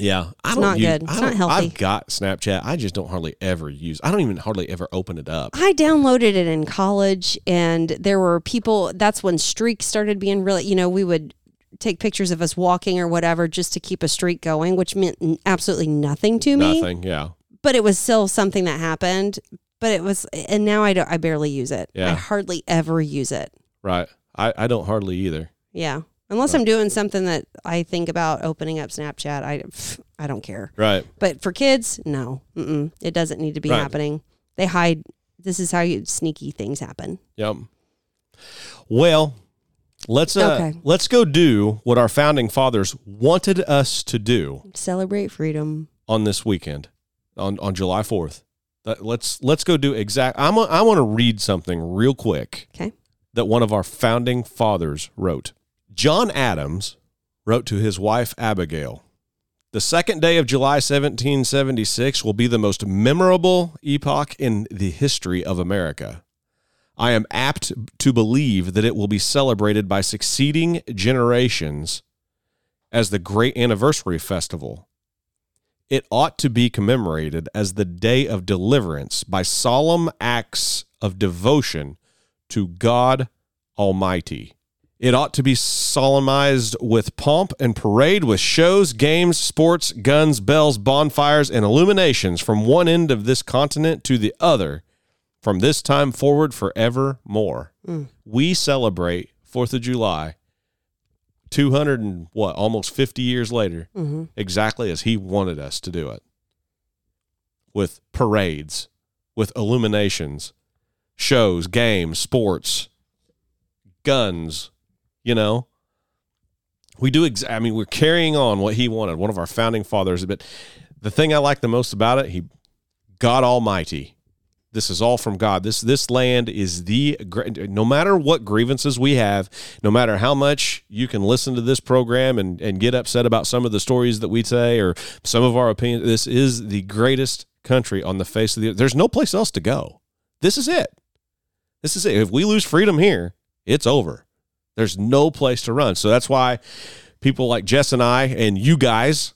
Yeah, I It's don't not use, good. It's not healthy. I've got Snapchat. I just don't hardly ever use. I don't even hardly ever open it up. I downloaded it in college, and there were people. That's when streaks started being really. You know, we would take pictures of us walking or whatever just to keep a streak going, which meant absolutely nothing to me. Nothing. Yeah. But it was still something that happened. But it was, and now I don't. I barely use it. Yeah. I hardly ever use it. Right. I, I don't hardly either. Yeah. Unless I'm doing something that I think about opening up Snapchat, I, pff, I don't care. Right. But for kids, no, Mm-mm. it doesn't need to be Right. happening. They hide. This is how you sneaky things happen. Yep. Well, Let's uh, Okay. let's go do what our founding fathers wanted us to do Celebrate freedom. on this weekend, on on July fourth. Let's let's go do exact. I'm a, I want to read something real quick Okay. that one of our founding fathers wrote. John Adams wrote to his wife Abigail. The second day of July 1776 will be the most memorable epoch in the history of America. I am apt to believe that it will be celebrated by succeeding generations as the great anniversary festival. It ought to be commemorated as the day of deliverance by solemn acts of devotion to God Almighty. It ought to be solemnized with pomp and parade, with shows, games, sports, guns, bells, bonfires, and illuminations from one end of this continent to the other, from this time forward forevermore. Mm. We celebrate Fourth of July, two hundred and what, almost fifty years later, mm-hmm. exactly as he wanted us to do it, with parades, with illuminations, shows, games, sports, guns, you know. We do ex- I mean we're carrying on what he wanted, one of our founding fathers, but the thing I like the most about it, he God Almighty. This is all from God. This this land is the no matter what grievances we have, no matter how much you can listen to this program and and get upset about some of the stories that we say or some of our opinions, this is the greatest country on the face of the earth. There's no place else to go. This is it. This is it. If we lose freedom here, it's over. There's no place to run. So that's why people like Jess and I and you guys,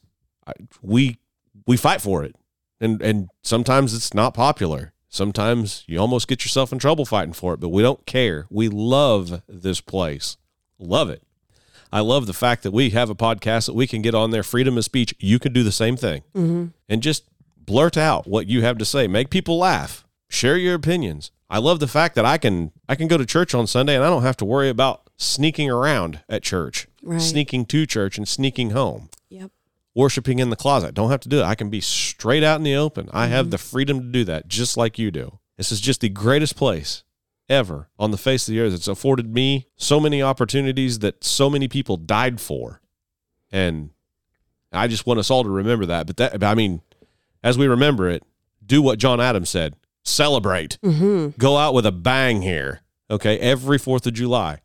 we we fight for it. And and sometimes it's not popular. Sometimes you almost get yourself in trouble fighting for it, but we don't care. We love this place. Love it. I love the fact that we have a podcast that we can get on there, freedom of speech. You can do the same thing mm-hmm. and just blurt out what you have to say. Make people laugh. Share your opinions. I love the fact that I can I can go to church on Sunday and I don't have to worry about sneaking around at church, Right. sneaking to church and sneaking home, Yep. worshiping in the closet. Don't have to do it. I can be straight out in the open. I have the mhm. freedom to do that just like you do. This is just the greatest place ever on the face of the earth. It's afforded me so many opportunities that so many people died for. And I just want us all to remember that. But that, I mean, as we remember it, do what John Adams said celebrate. Mm-hmm. Go out with a bang here. Okay. Every 4th of July.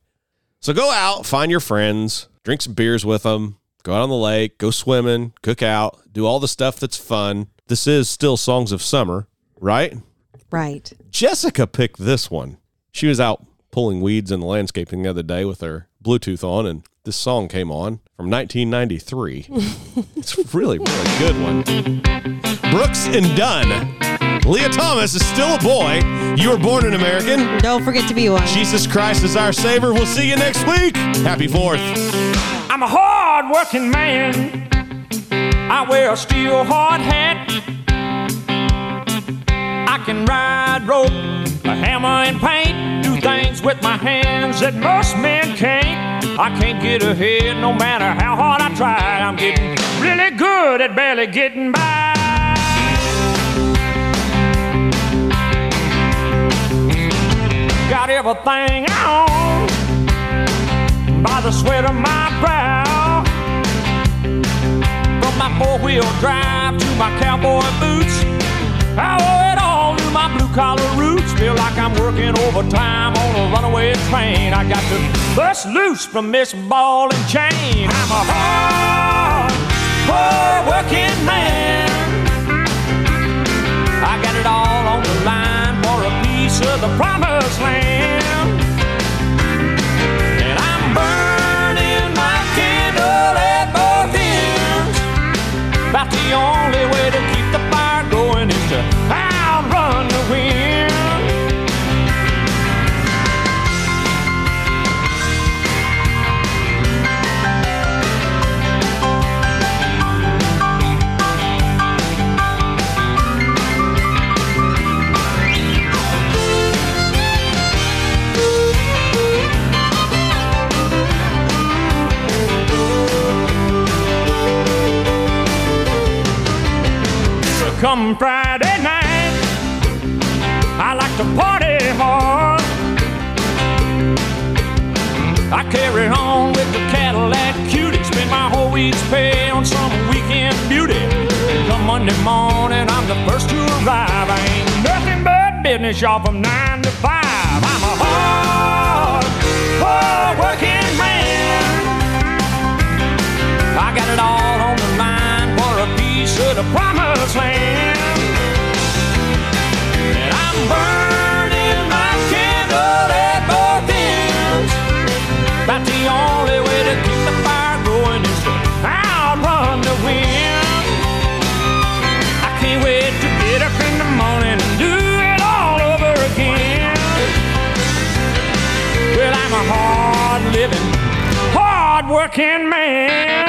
So go out, find your friends, drink some beers with them, go out on the lake, go swimming, cook out, do all the stuff that's fun. This is still Songs of Summer, right? Right. Jessica picked this one. She was out pulling weeds in the landscaping the other day with her Bluetooth on, and this song came on from 1993. it's really, really good one. Brooks and Dunn. Lia Thomas is still a boy. You were born an American. Don't forget to be one. Jesus Christ is our Savior. We'll see you next week. Happy 4th. I'm a hard working man. I wear a steel hard hat. I can ride rope, a hammer and paint, do things with my hands that most men can't. I can't get ahead no matter how hard I try. I'm getting really good at barely getting by. Got everything I own by the sweat of my brow. From my four wheel drive to my cowboy boots, I owe it all to my blue collar roots. Feel like I'm working overtime on a runaway train. I got to bust loose from this ball and chain. I'm a hard, hard working man. Of the promised land. And I'm burning my candle at both ends. About the only way to keep the fire going is to come Friday night, I like to party hard. I carry on with the Cadillac cutie. Spend my whole week's pay on some weekend beauty. Come Monday morning, I'm the first to arrive. I ain't nothing but business, y'all, from nine to five. I'm a hard, hard working man. I got it all of the promised land. And I'm burning my candle at both ends. About the only way to keep the fire going is to outrun the wind. I can't wait to get up in the morning and do it all over again. Well, I'm a hard living, hard working man.